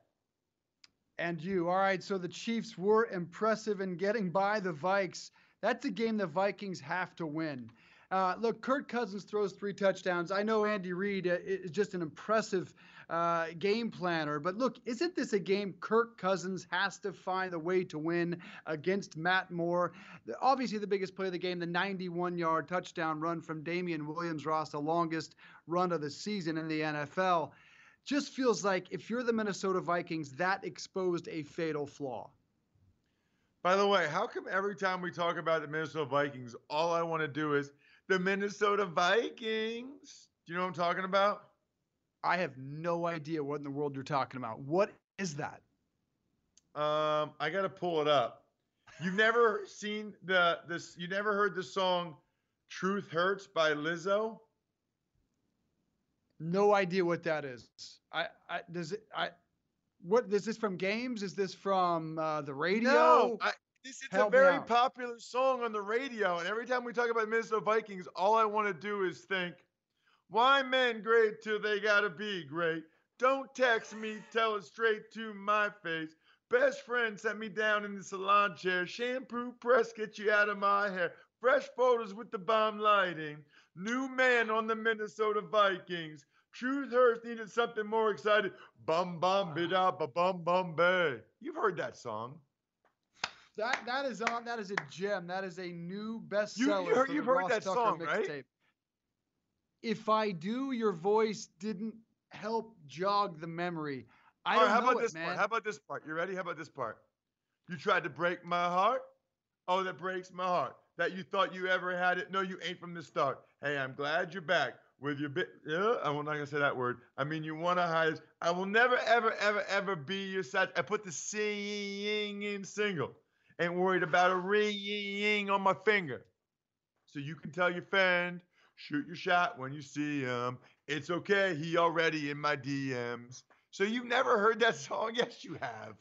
And you. All right. So the Chiefs were impressive in getting by the Vikes. That's a game the Vikings have to win. Uh, look, Kirk Cousins throws three touchdowns. I know Andy Reid uh, is just an impressive uh, game planner, but look, isn't this a game Kirk Cousins has to find a way to win against Matt Moore? Obviously, the biggest play of the game, the 91 yard touchdown run from Damien Williams Ross, the longest run of the season in the NFL. Just feels like if you're the Minnesota Vikings, that exposed a fatal flaw. By the way, how come every time we talk about the Minnesota Vikings, all I want to do is the Minnesota Vikings? Do you know what I'm talking about? I have no idea what in the world you're talking about. What is that? Um, I got to pull it up. You've never seen the this you never heard the song Truth Hurts by Lizzo? No idea what that is. I, I does it I what is this from games? Is this from uh, the radio? No, I, this, it's Help a very popular song on the radio, and every time we talk about Minnesota Vikings, all I want to do is think, why men great till they gotta be great? Don't text me, tell it straight to my face. Best friend sent me down in the salon chair. Shampoo press get you out of my hair. Fresh photos with the bomb lighting. New man on the Minnesota Vikings. Truth Hurts needed something more exciting. Bum bum bida ba bum bum bay. You've heard that song. That that is on. That is a gem. That is a new bestseller. You, you, you've heard that Tucker song, right? Tape. If I do, your voice didn't help jog the memory. I All don't right, how know about it, this man. part? How about this part? You ready? How about this part? You tried to break my heart. Oh, that breaks my heart. That you thought you ever had it. No, you ain't from the start. Hey, I'm glad you're back with your bit. Yeah, I'm not gonna say that word. I mean, you want to hide. I will never, ever, ever, ever be your side. I put the singing in single. Ain't worried about a ring on my finger. So you can tell your friend, shoot your shot when you see him. It's okay. He already in my DMs. So you've never heard that song? Yes, you have.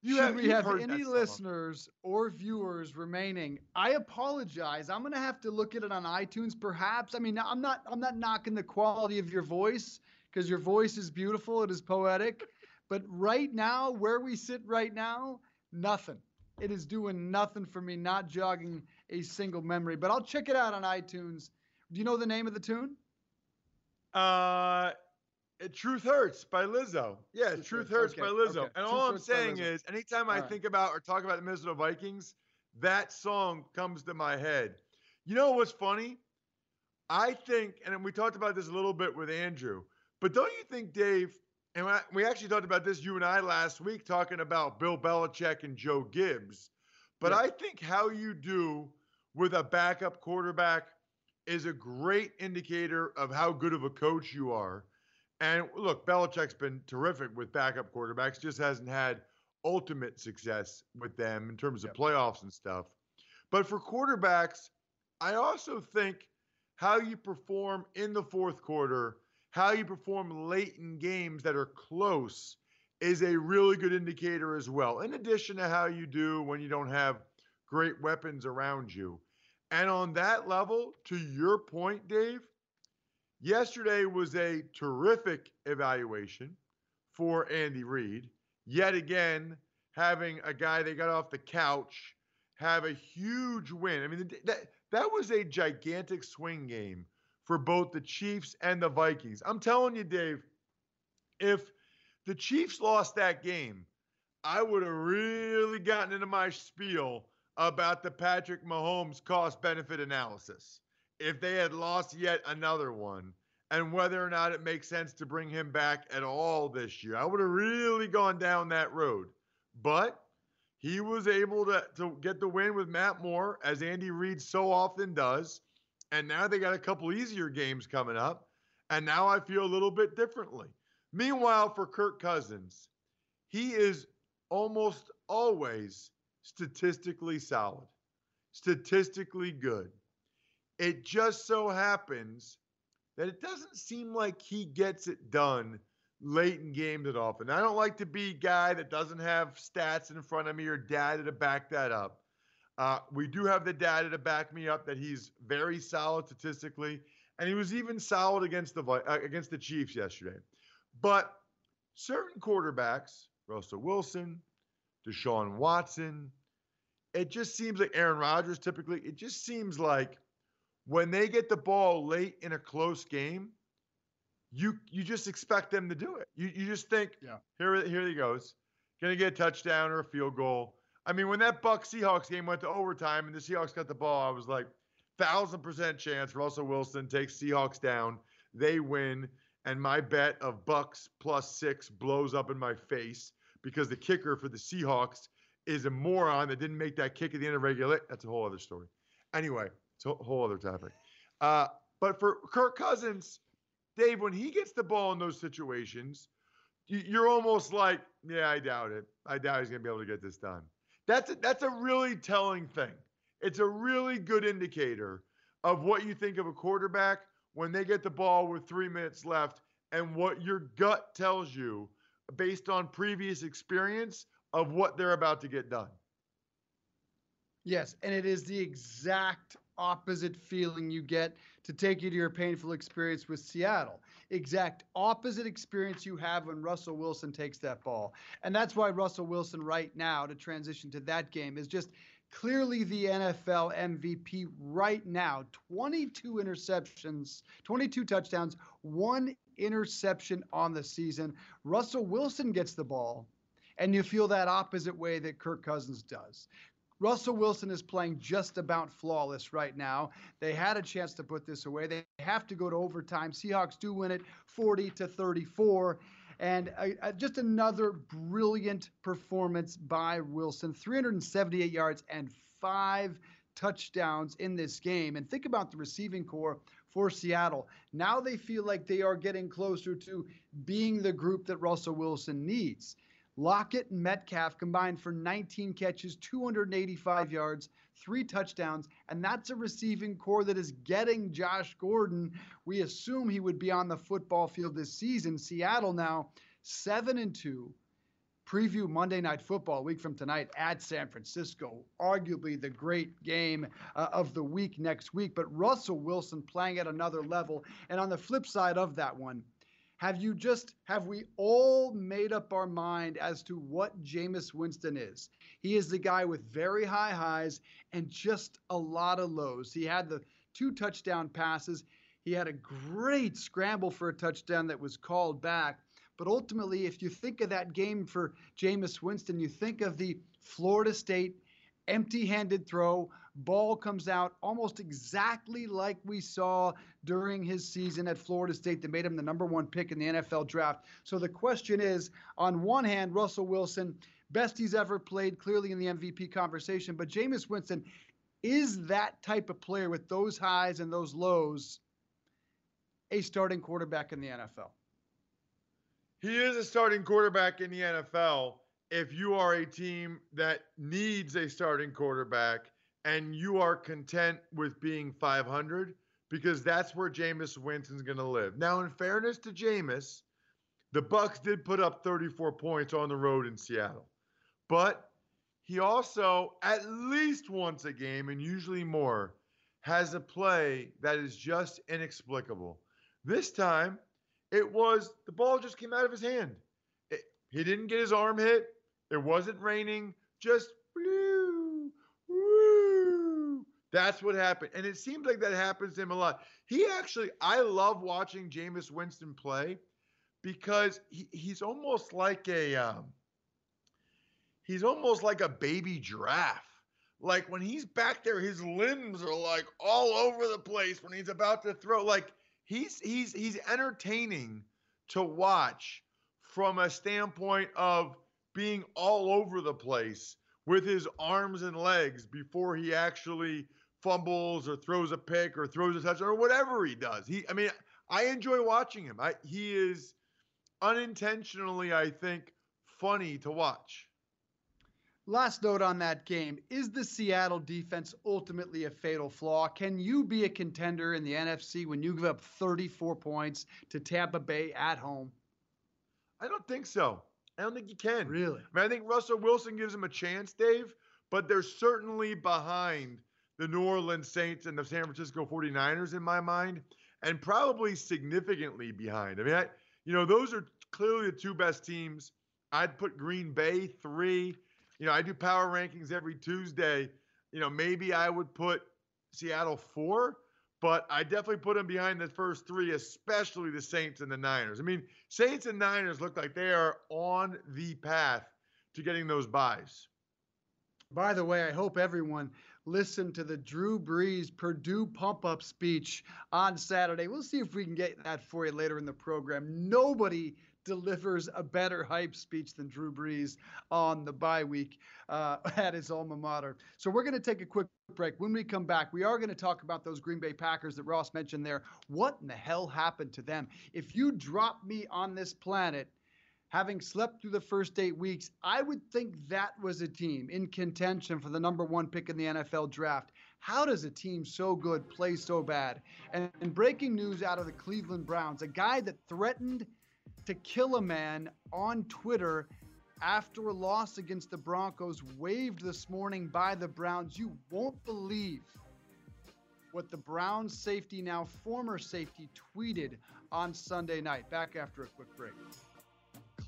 You Should have, we you've any listeners or viewers remaining? I apologize. I'm gonna have to look at it on iTunes, perhaps. I mean, I'm not I'm not knocking the quality of your voice because your voice is beautiful, it is poetic. But right now, where we sit right now, nothing. It is doing nothing for me, not jogging a single memory. But I'll check it out on iTunes. Do you know the name of the tune? Uh, it- Uh, Truth Hurts by Lizzo. Yeah, Truth Truth, Hurts, okay, by Lizzo. okay. And Truth all I'm saying is, anytime I right. think about or talk about the Minnesota Vikings, that song comes to my head. You know what's funny? I think, and we talked about this a little bit with Andrew, but don't you think, Dave? And we actually talked about this, you and I, last week, talking about Bill Belichick and Joe Gibbs. But Yeah. I think how you do with a backup quarterback is a great indicator of how good of a coach you are. And look, Belichick's been terrific with backup quarterbacks, just hasn't had ultimate success with them in terms of playoffs and stuff. But for quarterbacks, I also think how you perform in the fourth quarter, how you perform late in games that are close is a really good indicator as well, in addition to how you do when you don't have great weapons around you. And on that level, to your point, Dave, yesterday was a terrific evaluation for Andy Reid. Yet again, having a guy that got off the couch have a huge win. I mean, that that was a gigantic swing game for both the Chiefs and the Vikings. I'm telling you, Dave, if the Chiefs lost that game, I would have really gotten into my spiel about the Patrick Mahomes cost benefit analysis. If they had lost yet another one, and whether or not it makes sense to bring him back at all this year, I would have really gone down that road. But he was able to, to get the win with Matt Moore, as Andy Reid so often does. And now they got a couple easier games coming up. And now I feel a little bit differently. Meanwhile, for Kirk Cousins, he is almost always statistically solid, statistically good. It just so happens that it doesn't seem like he gets it done late in games that often. I don't like to be a guy that doesn't have stats in front of me or data to back that up. Uh, we do have the data to back me up that he's very solid statistically, and he was even solid against the uh, against the Chiefs yesterday. But certain quarterbacks, Russell Wilson, Deshaun Watson, it just seems like Aaron Rodgers typically, it just seems like when they get the ball late in a close game, you you just expect them to do it. You you just think, Yeah. here here he goes, gonna get a touchdown or a field goal. I mean, when that Buck Seahawks game went to overtime and the Seahawks got the ball, I was like, thousand percent chance Russell Wilson takes Seahawks down, they win, and my bet of Bucks plus six blows up in my face because the kicker for the Seahawks is a moron that didn't make that kick at the end of regular. That's a whole other story. Anyway, a whole other topic. Uh, but for Kirk Cousins, Dave, when he gets the ball in those situations, you- you're almost like, yeah, I doubt it. I doubt he's gonna be able to get this done. That's a, that's a really telling thing. It's a really good indicator of what you think of a quarterback when they get the ball with three minutes left and what your gut tells you based on previous experience of what they're about to get done. Yes, and it is the exact opposite feeling you get to take you to your painful experience with Seattle. Exact opposite experience you have when Russell Wilson takes that ball. And that's why Russell Wilson, right now, to transition to that game, is just clearly the NFL MVP right now. 22 interceptions, 22 touchdowns, one interception on the season. Russell Wilson gets the ball, and you feel that opposite way that Kirk Cousins does. Russell Wilson is playing just about flawless right now. They had a chance to put this away. They have to go to overtime. Seahawks do win it 40 to 34. And uh, just another brilliant performance by Wilson 378 yards and five touchdowns in this game. And think about the receiving corps for Seattle. Now they feel like they are getting closer to being the group that Russell Wilson needs. Lockett and Metcalf combined for 19 catches, 285 yards, three touchdowns, and that's a receiving corps that is getting Josh Gordon. We assume he would be on the football field this season. Seattle now 7 and 2. Preview Monday Night Football week from tonight at San Francisco. Arguably the great game uh, of the week next week, but Russell Wilson playing at another level. And on the flip side of that one, have you just have we all made up our mind as to what Jameis Winston is? He is the guy with very high highs and just a lot of lows. He had the two touchdown passes. He had a great scramble for a touchdown that was called back. But ultimately, if you think of that game for Jameis Winston, you think of the Florida State empty handed throw. Ball comes out almost exactly like we saw during his season at Florida State that made him the number one pick in the NFL draft. So the question is on one hand, Russell Wilson, best he's ever played, clearly in the MVP conversation, but Jameis Winston is that type of player with those highs and those lows a starting quarterback in the NFL? He is a starting quarterback in the NFL if you are a team that needs a starting quarterback and you are content with being 500 because that's where Jameis Winston's going to live. Now, in fairness to Jameis, the Bucks did put up 34 points on the road in Seattle. But he also at least once a game and usually more has a play that is just inexplicable. This time, it was the ball just came out of his hand. It, he didn't get his arm hit. It wasn't raining, just That's what happened. And it seems like that happens to him a lot. He actually, I love watching Jameis Winston play because he, he's almost like a um, he's almost like a baby giraffe. Like when he's back there, his limbs are like all over the place when he's about to throw. Like he's he's he's entertaining to watch from a standpoint of being all over the place with his arms and legs before he actually fumbles or throws a pick or throws a touchdown or whatever he does. He, I mean, I enjoy watching him. I, he is unintentionally, I think, funny to watch. Last note on that game is the Seattle defense ultimately a fatal flaw? Can you be a contender in the NFC when you give up 34 points to Tampa Bay at home? I don't think so. I don't think you can. Really? I, mean, I think Russell Wilson gives him a chance, Dave, but they're certainly behind the New Orleans Saints and the San Francisco 49ers in my mind, and probably significantly behind. I mean, I, you know, those are clearly the two best teams. I'd put Green Bay three. You know, I do power rankings every Tuesday. You know, maybe I would put Seattle four but I definitely put them behind the first three, especially the Saints and the Niners. I mean, Saints and Niners look like they are on the path to getting those byes. By the way, I hope everyone listened to the Drew Brees Purdue pump up speech on Saturday. We'll see if we can get that for you later in the program. Nobody delivers a better hype speech than Drew Brees on the bye week uh, at his alma mater. So we're going to take a quick break. When we come back, we are going to talk about those Green Bay Packers that Ross mentioned there. What in the hell happened to them? If you drop me on this planet, having slept through the first eight weeks, I would think that was a team in contention for the number one pick in the NFL draft. How does a team so good play so bad? And, breaking news out of the Cleveland Browns, a guy that threatened to kill a man on Twitter after a loss against the Broncos, waived this morning by the Browns. You won't believe what the Browns safety, now former safety, tweeted on Sunday night. Back after a quick break.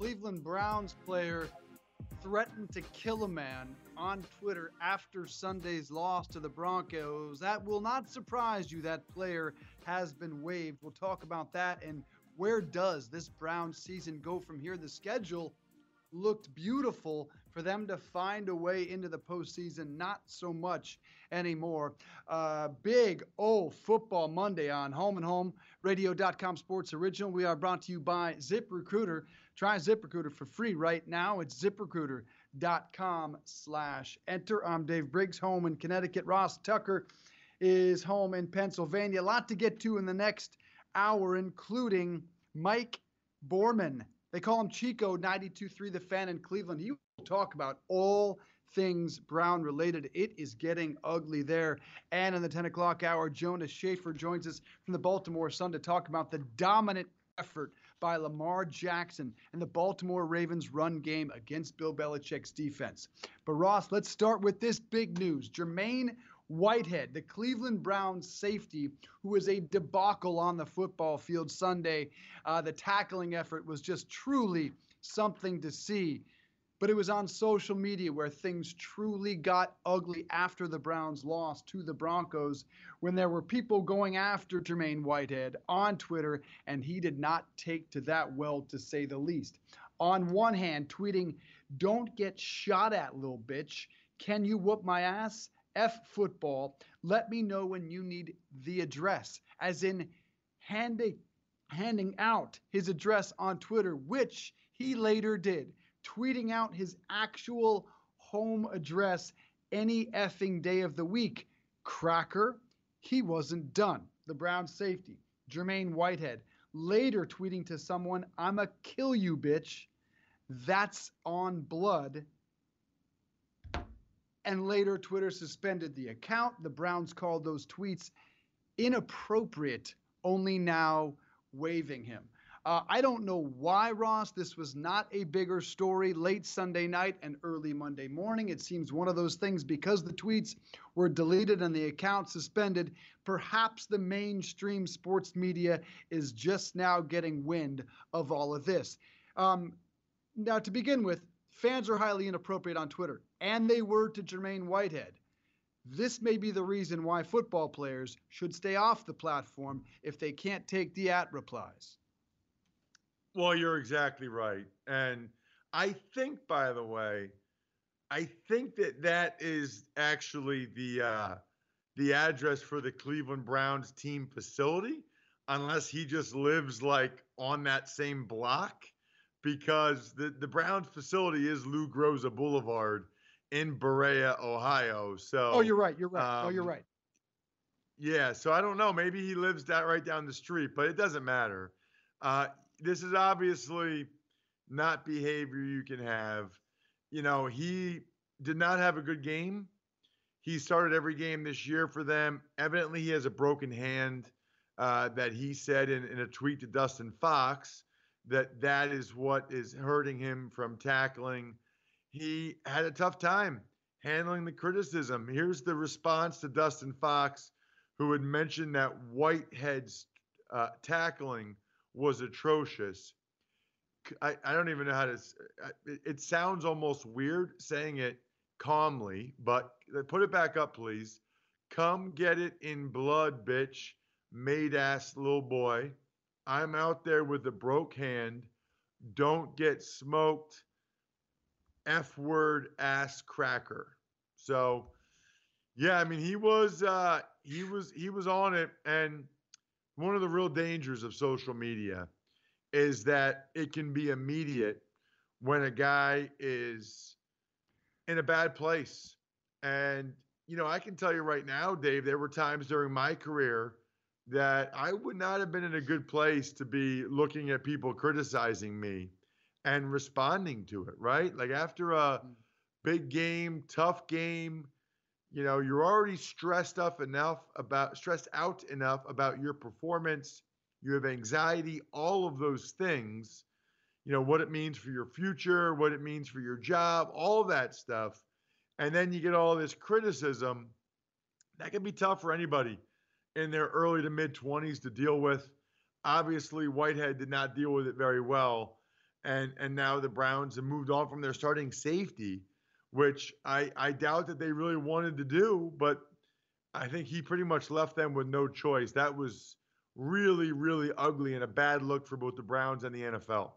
Cleveland Browns player threatened to kill a man on Twitter after Sunday's loss to the Broncos. That will not surprise you. That player has been waived. We'll talk about that and where does this Browns season go from here? The schedule looked beautiful for them to find a way into the postseason. Not so much anymore. Uh, big O Football Monday on Home and Home Radio.com Sports Original. We are brought to you by ZipRecruiter. Try ZipRecruiter for free right now. It's ZipRecruiter.com slash enter. I'm Dave Briggs, home in Connecticut. Ross Tucker is home in Pennsylvania. A lot to get to in the next hour, including Mike Borman. They call him Chico 92.3 The Fan in Cleveland. He will talk about all things Brown related. It is getting ugly there. And in the 10 o'clock hour, Jonas Shaffer joins us from the Baltimore Sun to talk about the dominant effort by Lamar Jackson and the Baltimore Ravens run game against Bill Belichick's defense. But Ross, let's start with this big news. Jermaine Whitehead, the Cleveland Browns safety, who was a debacle on the football field Sunday. Uh, the tackling effort was just truly something to see. But it was on social media where things truly got ugly after the Browns lost to the Broncos when there were people going after Jermaine Whitehead on Twitter, and he did not take to that well, to say the least. On one hand, tweeting, Don't get shot at, little bitch. Can you whoop my ass? F football. Let me know when you need the address, as in handing handing out his address on Twitter, which he later did, tweeting out his actual home address any effing day of the week. Cracker, he wasn't done. The Brown safety, Jermaine Whitehead, later tweeting to someone, I'm a kill you, bitch. That's on blood and later Twitter suspended the account. The Browns called those tweets inappropriate, only now waiving him. Uh, I don't know why, Ross, this was not a bigger story late Sunday night and early Monday morning. It seems one of those things because the tweets were deleted and the account suspended. Perhaps the mainstream sports media is just now getting wind of all of this. Um, now, to begin with, fans are highly inappropriate on Twitter and they were to Jermaine Whitehead. This may be the reason why football players should stay off the platform if they can't take the at replies. Well, you're exactly right. And I think, by the way, I think that that is actually the uh, the address for the Cleveland Browns team facility, unless he just lives like on that same block, because the the Browns facility is Lou Groza Boulevard, in Berea, Ohio. So Oh, you're right. You're right. Um, oh, you're um, right. Yeah, so I don't know. Maybe he lives that right down the street, but it doesn't matter. Uh, this is obviously not behavior you can have. You know, he did not have a good game. He started every game this year for them. Evidently, he has a broken hand uh, that he said in, in a tweet to Dustin Fox that that is what is hurting him from tackling he had a tough time handling the criticism. Here's the response to Dustin Fox, who had mentioned that Whitehead's uh, tackling was atrocious. I, I don't even know how to. It, it sounds almost weird saying it calmly, but put it back up, please. Come get it in blood, bitch. Made ass little boy. I'm out there with a broke hand. Don't get smoked. F word ass cracker. So yeah, I mean he was uh he was he was on it and one of the real dangers of social media is that it can be immediate when a guy is in a bad place. And you know, I can tell you right now, Dave, there were times during my career that I would not have been in a good place to be looking at people criticizing me and responding to it, right? Like after a mm. big game, tough game, you know, you're already stressed up enough about stressed out enough about your performance, you have anxiety, all of those things, you know, what it means for your future, what it means for your job, all that stuff. And then you get all this criticism. That can be tough for anybody in their early to mid 20s to deal with. Obviously, Whitehead did not deal with it very well and and now the Browns have moved on from their starting safety, which I I doubt that they really wanted to do, but I think he pretty much left them with no choice. That was really really ugly and a bad look for both the Browns and the NFL.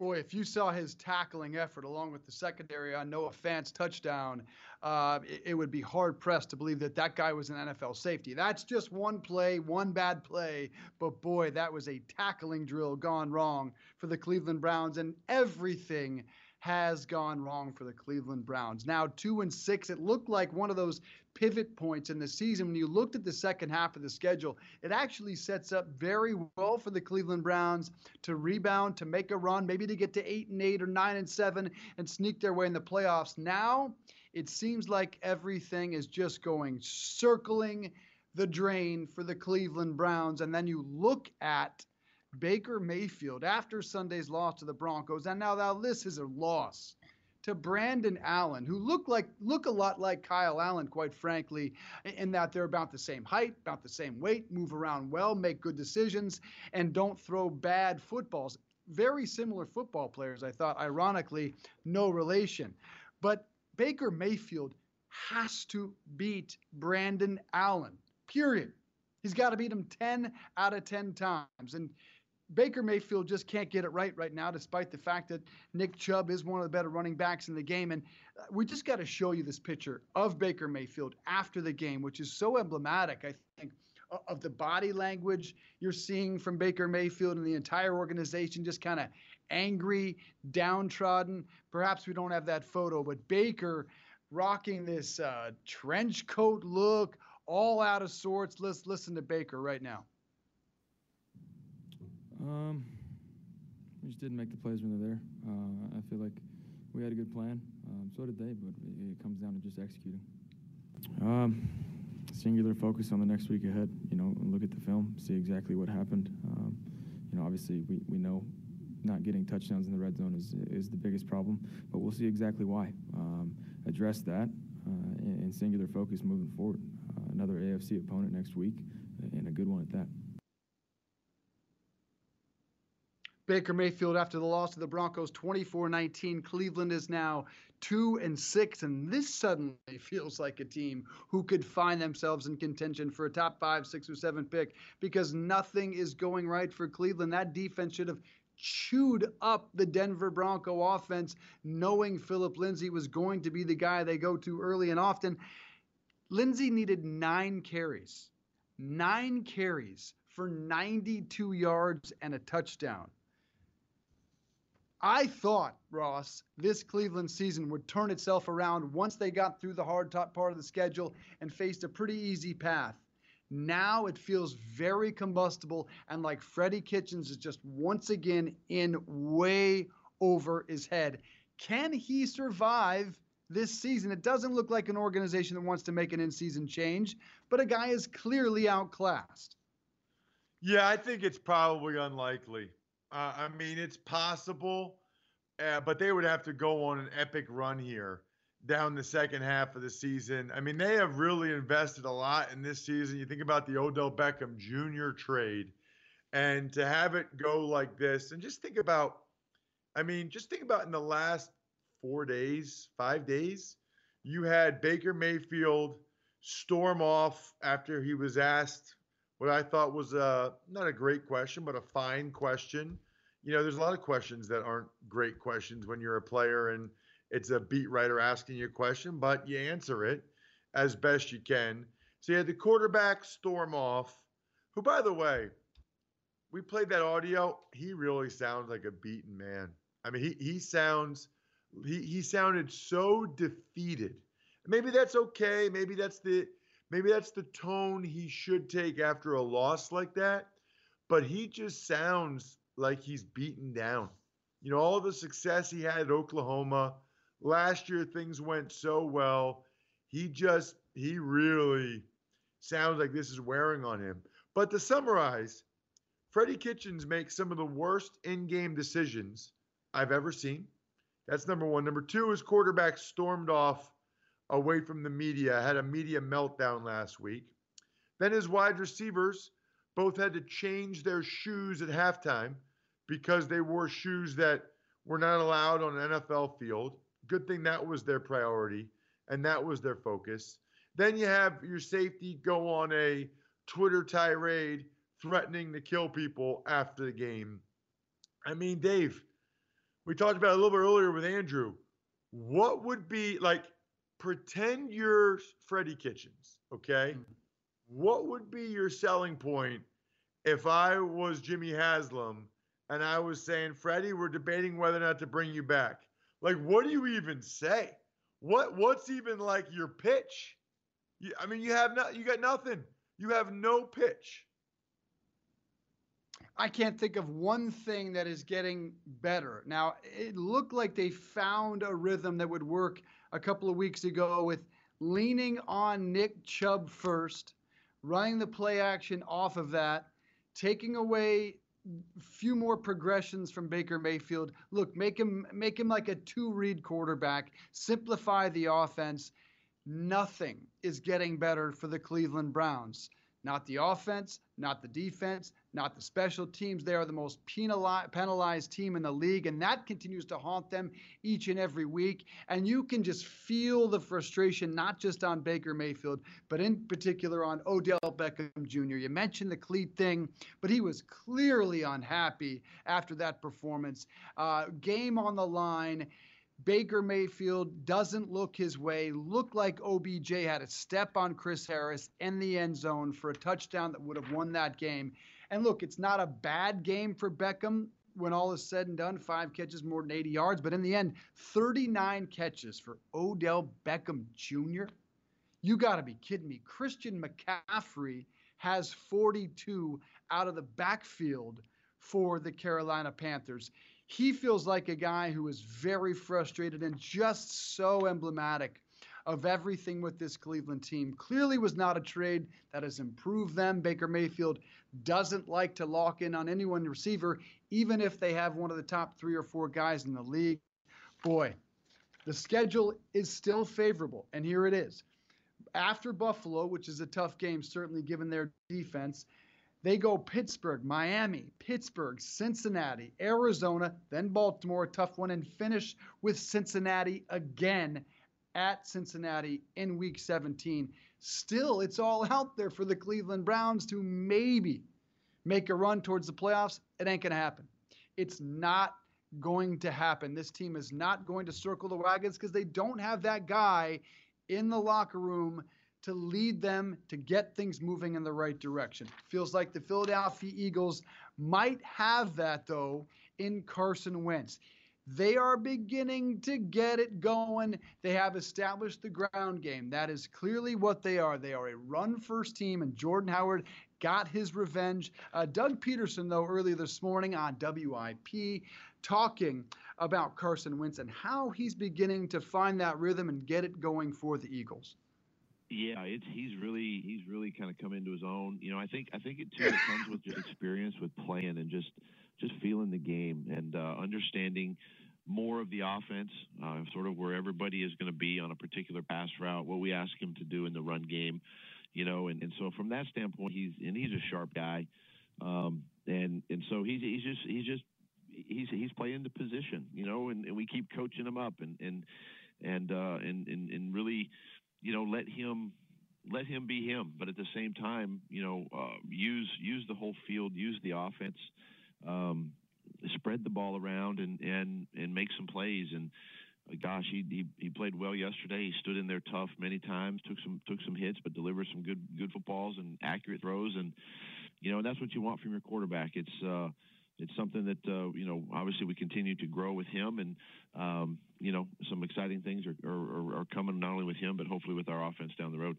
Boy, if you saw his tackling effort along with the secondary on Noah Fant's touchdown, uh, it, it, would be hard pressed to believe that that guy was an NFL safety. That's just one play, one bad play. But boy, that was a tackling drill gone wrong for the Cleveland Browns, and everything has gone wrong for the Cleveland Browns. Now, two and six, it looked like one of those pivot points in the season. When you looked at the second half of the schedule, it actually sets up very well for the Cleveland Browns to rebound, to make a run, maybe to get to eight and eight or nine and seven and sneak their way in the playoffs. Now, it seems like everything is just going circling the drain for the Cleveland Browns. And then you look at Baker Mayfield after Sunday's loss to the Broncos, and now, now this is a loss to Brandon Allen, who look like look a lot like Kyle Allen, quite frankly, in that they're about the same height, about the same weight, move around well, make good decisions, and don't throw bad footballs. Very similar football players, I thought. Ironically, no relation. But Baker Mayfield has to beat Brandon Allen. Period. He's got to beat him 10 out of 10 times. And Baker Mayfield just can't get it right right now, despite the fact that Nick Chubb is one of the better running backs in the game. And uh, we just got to show you this picture of Baker Mayfield after the game, which is so emblematic, I think, of the body language you're seeing from Baker Mayfield and the entire organization, just kind of angry, downtrodden. Perhaps we don't have that photo, but Baker rocking this uh, trench coat look, all out of sorts. Let's listen to Baker right now. Um, we just didn't make the plays when they're there. Uh, I feel like we had a good plan. Um, so did they, but it, it, comes down to just executing. Um, singular focus on the next week ahead. You know, look at the film, see exactly what happened. Um, you know, obviously we, we know not getting touchdowns in the red zone is is the biggest problem, but we'll see exactly why. Um, address that uh, and, and, singular focus moving forward. Uh, another AFC opponent next week, and a good one at that. Baker Mayfield after the loss to the Broncos 24-19. Cleveland is now 2 and 6 and this suddenly feels like a team who could find themselves in contention for a top 5, 6 or 7 pick because nothing is going right for Cleveland. That defense should have chewed up the Denver Bronco offense knowing Phillip Lindsay was going to be the guy they go to early and often. Lindsay needed 9 carries. 9 carries for 92 yards and a touchdown. I thought, Ross, this Cleveland season would turn itself around once they got through the hard top part of the schedule and faced a pretty easy path. Now it feels very combustible and like Freddie Kitchens is just once again in way over his head. Can he survive this season? It doesn't look like an organization that wants to make an in season change, but a guy is clearly outclassed. Yeah, I think it's probably unlikely. Uh, I mean, it's possible, uh, but they would have to go on an epic run here down the second half of the season. I mean, they have really invested a lot in this season. You think about the Odell Beckham Jr. trade, and to have it go like this, and just think about, I mean, just think about in the last four days, five days, you had Baker Mayfield storm off after he was asked what I thought was a not a great question, but a fine question. You know, there's a lot of questions that aren't great questions when you're a player and it's a beat writer asking you a question, but you answer it as best you can. So you had the quarterback storm off, who, by the way, we played that audio. He really sounds like a beaten man. I mean, he he sounds he he sounded so defeated. Maybe that's okay. Maybe that's the Maybe that's the tone he should take after a loss like that. But he just sounds like he's beaten down. You know, all the success he had at Oklahoma. Last year, things went so well. He just, he really sounds like this is wearing on him. But to summarize, Freddie Kitchens makes some of the worst in game decisions I've ever seen. That's number one. Number two, his quarterback stormed off away from the media, had a media meltdown last week. Then his wide receivers both had to change their shoes at halftime because they wore shoes that were not allowed on an NFL field. Good thing that was their priority and that was their focus. Then you have your safety go on a Twitter tirade threatening to kill people after the game. I mean, Dave, we talked about a little bit earlier with Andrew. What would be like? Pretend you're Freddie Kitchens, okay? Mm-hmm. What would be your selling point if I was Jimmy Haslam and I was saying, Freddie, we're debating whether or not to bring you back? Like, what do you even say? What What's even like your pitch? You, I mean, you have not, you got nothing. You have no pitch. I can't think of one thing that is getting better. Now, it looked like they found a rhythm that would work a couple of weeks ago with leaning on Nick Chubb first, running the play action off of that, taking away few more progressions from Baker Mayfield. Look, make him make him like a two-read quarterback, simplify the offense. Nothing is getting better for the Cleveland Browns. Not the offense, not the defense, not the special teams. They are the most penalized team in the league, and that continues to haunt them each and every week. And you can just feel the frustration, not just on Baker Mayfield, but in particular on Odell Beckham Jr. You mentioned the cleat thing, but he was clearly unhappy after that performance. Uh, game on the line. Baker Mayfield doesn't look his way. Looked like OBJ had a step on Chris Harris in the end zone for a touchdown that would have won that game. And look, it's not a bad game for Beckham when all is said and done. Five catches, more than 80 yards. But in the end, 39 catches for Odell Beckham Jr. You got to be kidding me. Christian McCaffrey has 42 out of the backfield for the Carolina Panthers he feels like a guy who is very frustrated and just so emblematic of everything with this Cleveland team. Clearly was not a trade that has improved them. Baker Mayfield doesn't like to lock in on any one receiver, even if they have one of the top three or four guys in the league. Boy, the schedule is still favorable, and here it is. After Buffalo, which is a tough game, certainly given their defense, they go Pittsburgh, Miami, Pittsburgh, Cincinnati, Arizona, then Baltimore, a tough one, and finish with Cincinnati again at Cincinnati in week 17. Still, it's all out there for the Cleveland Browns to maybe make a run towards the playoffs. It ain't going to happen. It's not going to happen. This team is not going to circle the wagons because they don't have that guy in the locker room to lead them to get things moving in the right direction. Feels like the Philadelphia Eagles might have that, though, in Carson Wentz. They are beginning to get it going. They have established the ground game. That is clearly what they are. They are a run first team, and Jordan Howard got his revenge. Uh, Doug Pederson, though, earlier this morning on WIP, talking about Carson Wentz and how he's beginning to find that rhythm and get it going for the Eagles. Yeah, it's he's really he's really kind of come into his own. You know, I think I think it too it comes with just experience with playing and just just feeling the game and uh, understanding more of the offense, uh, sort of where everybody is going to be on a particular pass route, what we ask him to do in the run game, you know, and, and so from that standpoint, he's and he's a sharp guy, um, and and so he's he's just he's just he's he's playing the position, you know, and, and we keep coaching him up and and and uh, and, and and really you know, let him let him be him, but at the same time, you know, uh, use use the whole field, use the offense, um, spread the ball around, and and and make some plays. And uh, gosh, he, he he played well yesterday. He stood in there tough many times, took some took some hits, but delivered some good good footballs and accurate throws. And you know, that's what you want from your quarterback. It's uh, it's something that uh, you know obviously we continue to grow with him and um, you know some exciting things are, are, are, coming not only with him but hopefully with our offense down the road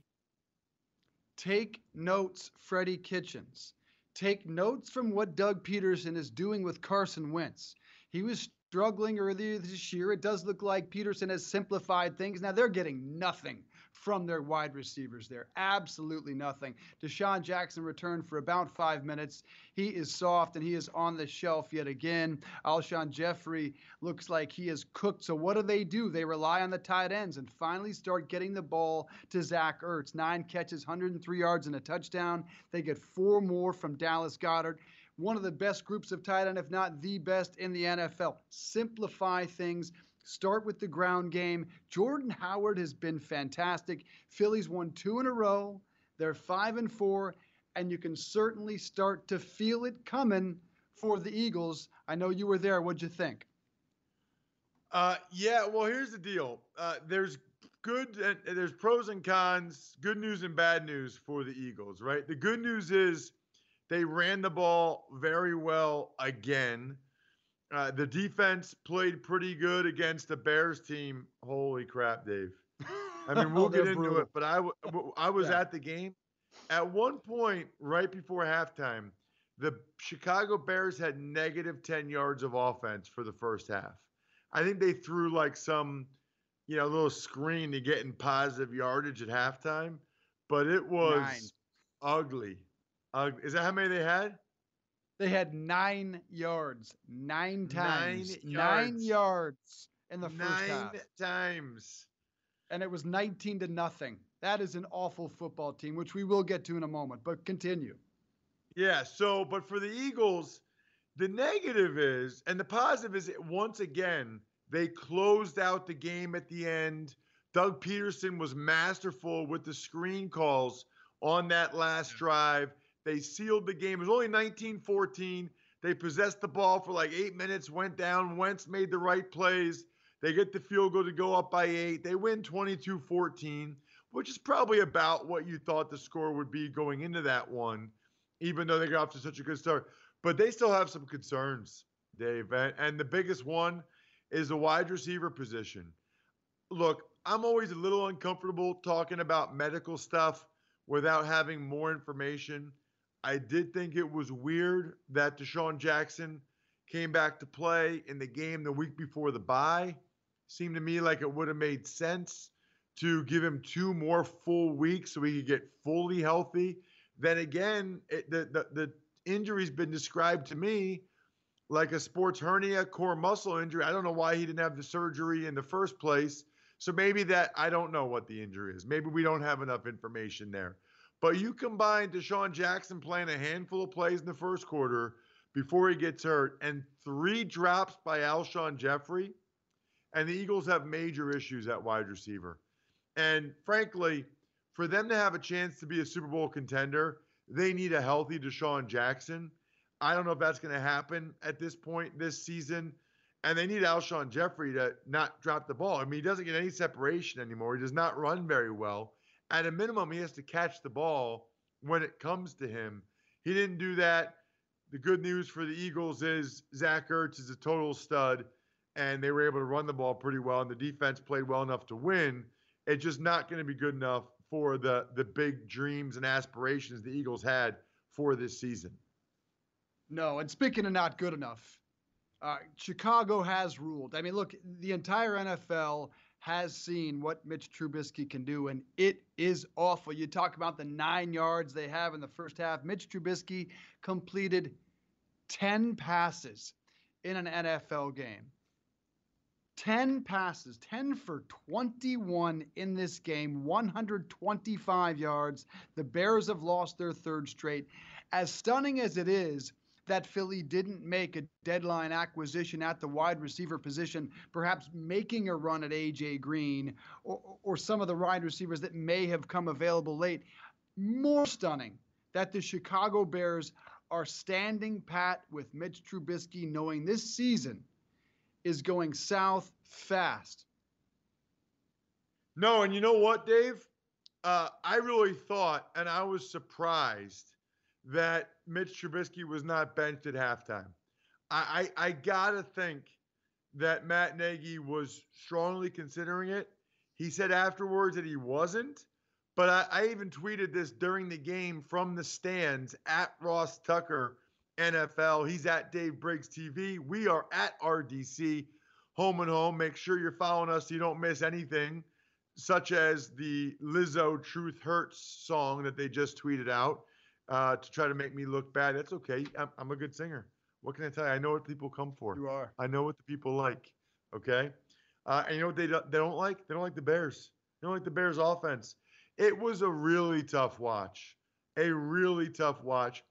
take notes freddie kitchens take notes from what doug Pederson is doing with carson wentz. He was struggling earlier this year. It does look like Pederson has simplified things. Now they're getting nothing from their wide receivers there. Absolutely nothing. DeSean Jackson returned for about five minutes. He is soft and he is on the shelf yet again. Alshon Jeffery looks like he is cooked. So what do they do? They rely on the tight ends and finally start getting the ball to Zach Ertz. Nine catches, 103 yards, and a touchdown. They get four more from Dallas Goedert one of the best groups of tight end, if not the best in the NFL. Simplify things. Start with the ground game. Jordan Howard has been fantastic. Phillies won two in a row. They're five and four, and you can certainly start to feel it coming for the Eagles. I know you were there. What'd you think? Uh, yeah. Well, here's the deal. Uh, there's good and there's pros and cons, good news and bad news for the Eagles, right? The good news is they ran the ball very well again. Uh, the defense played pretty good against the Bears team. Holy crap, Dave! I mean, we'll get into brutal. it, but I w- w- I was Yeah. at the game. At one point, right before halftime, the Chicago Bears had negative 10 yards of offense for the first half. I think they threw like some, you know, little screen to get in positive yardage at halftime, but it was Nine. ugly. Ugly. Is that how many they had? They had nine yards, nine times, Nine nine yards. yards in the first Nine half, times. and it was 19 to nothing. That is an awful football team, which we will get to in a moment. But continue. Yeah. So, but for the Eagles, the negative is, and the positive is, once again, they closed out the game at the end. Doug Pederson was masterful with the screen calls on that last drive. They sealed the game. It was only 19 14. They possessed the ball for like eight minutes, went down. Wentz made the right plays. They get the field goal to go up by eight. They win 22 14, which is probably about what you thought the score would be going into that one, even though they got off to such a good start. But they still have some concerns, Dave. And, and the biggest one is the wide receiver position. Look, I'm always a little uncomfortable talking about medical stuff without having more information. I did think it was weird that DeSean Jackson came back to play in the game the week before the bye. Seemed to me like it would have made sense to give him two more full weeks so he could get fully healthy. Then again, it, the, the the injury's been described to me like a sports hernia, core muscle injury. I don't know why he didn't have the surgery in the first place. So maybe that I don't know what the injury is. Maybe we don't have enough information there. But you combine DeSean Jackson playing a handful of plays in the first quarter before he gets hurt and three drops by Alshon Jeffery, and the Eagles have major issues at wide receiver. And frankly, for them to have a chance to be a Super Bowl contender, they need a healthy DeSean Jackson. I don't know if that's going to happen at this point this season. And they need Alshon Jeffery to not drop the ball. I mean, he doesn't get any separation anymore. He does not run very well. At a minimum, he has to catch the ball when it comes to him. He didn't do that. The good news for the Eagles is Zach Ertz is a total stud, and they were able to run the ball pretty well, and the defense played well enough to win. It's just not going to be good enough for the the big dreams and aspirations the Eagles had for this season. No, and speaking of not good enough, uh, Chicago has ruled. I mean, look, the entire NFL has seen what Mitch Trubisky can do, and it is awful. You talk about the nine yards they have in the first half. Mitch Trubisky completed 10 passes in an NFL game. 10 passes, 10 for 21 in this game, 125 yards. The Bears have lost their third straight. As stunning as it is, that Philly didn't make a deadline acquisition at the wide receiver position, perhaps making a run at AJ Green or, or some of the wide receivers that may have come available late. More stunning that the Chicago Bears are standing pat with Mitch Trubisky, knowing this season is going south fast. No, and you know what, Dave? Uh, I really thought, and I was surprised that Mitch Trubisky was not benched at halftime. I, I, I gotta think that Matt Nagy was strongly considering it. He said afterwards that he wasn't, but I, I even tweeted this during the game from the stands at Ross Tucker NFL. He's at Dave Briggs TV. We are at RDC Home and Home. Make sure you're following us so you don't miss anything, such as the Lizzo Truth Hurts song that they just tweeted out uh, to try to make me look bad. That's okay. I'm, I'm a good singer. What can I tell you? I know what people come for. You are. I know what the people like. Okay. Uh, and you know what they don't, they don't like? They don't like the Bears. They don't like the Bears offense. It was a really tough watch. A really tough watch.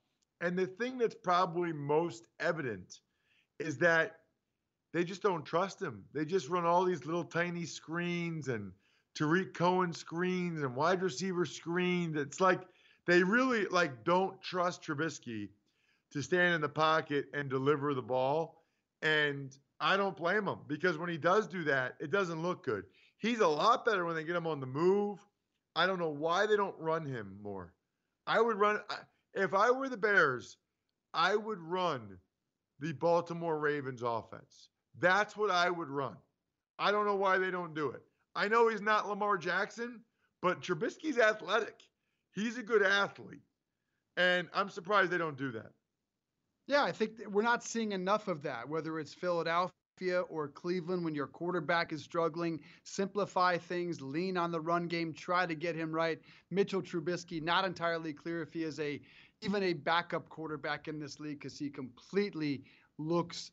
And the thing that's probably most evident is that they just don't trust him. They just run all these little tiny screens and Tarik Cohen screens and wide receiver screens. It's like they really like don't trust Trubisky to stand in the pocket and deliver the ball. And I don't blame him because when he does do that, it doesn't look good. He's a lot better when they get him on the move. I don't know why they don't run him more. I would run if I were the Bears, I would run the Baltimore Ravens offense. That's what I would run. I don't know why they don't do it. I know he's not Lamar Jackson, but Trubisky's athletic. He's a good athlete. And I'm surprised they don't do that. Yeah, I think we're not seeing enough of that, whether it's Philadelphia or Cleveland when your quarterback is struggling. Simplify things, lean on the run game, try to get him right. Mitchell Trubisky, not entirely clear if he is a even a backup quarterback in this league because he completely looks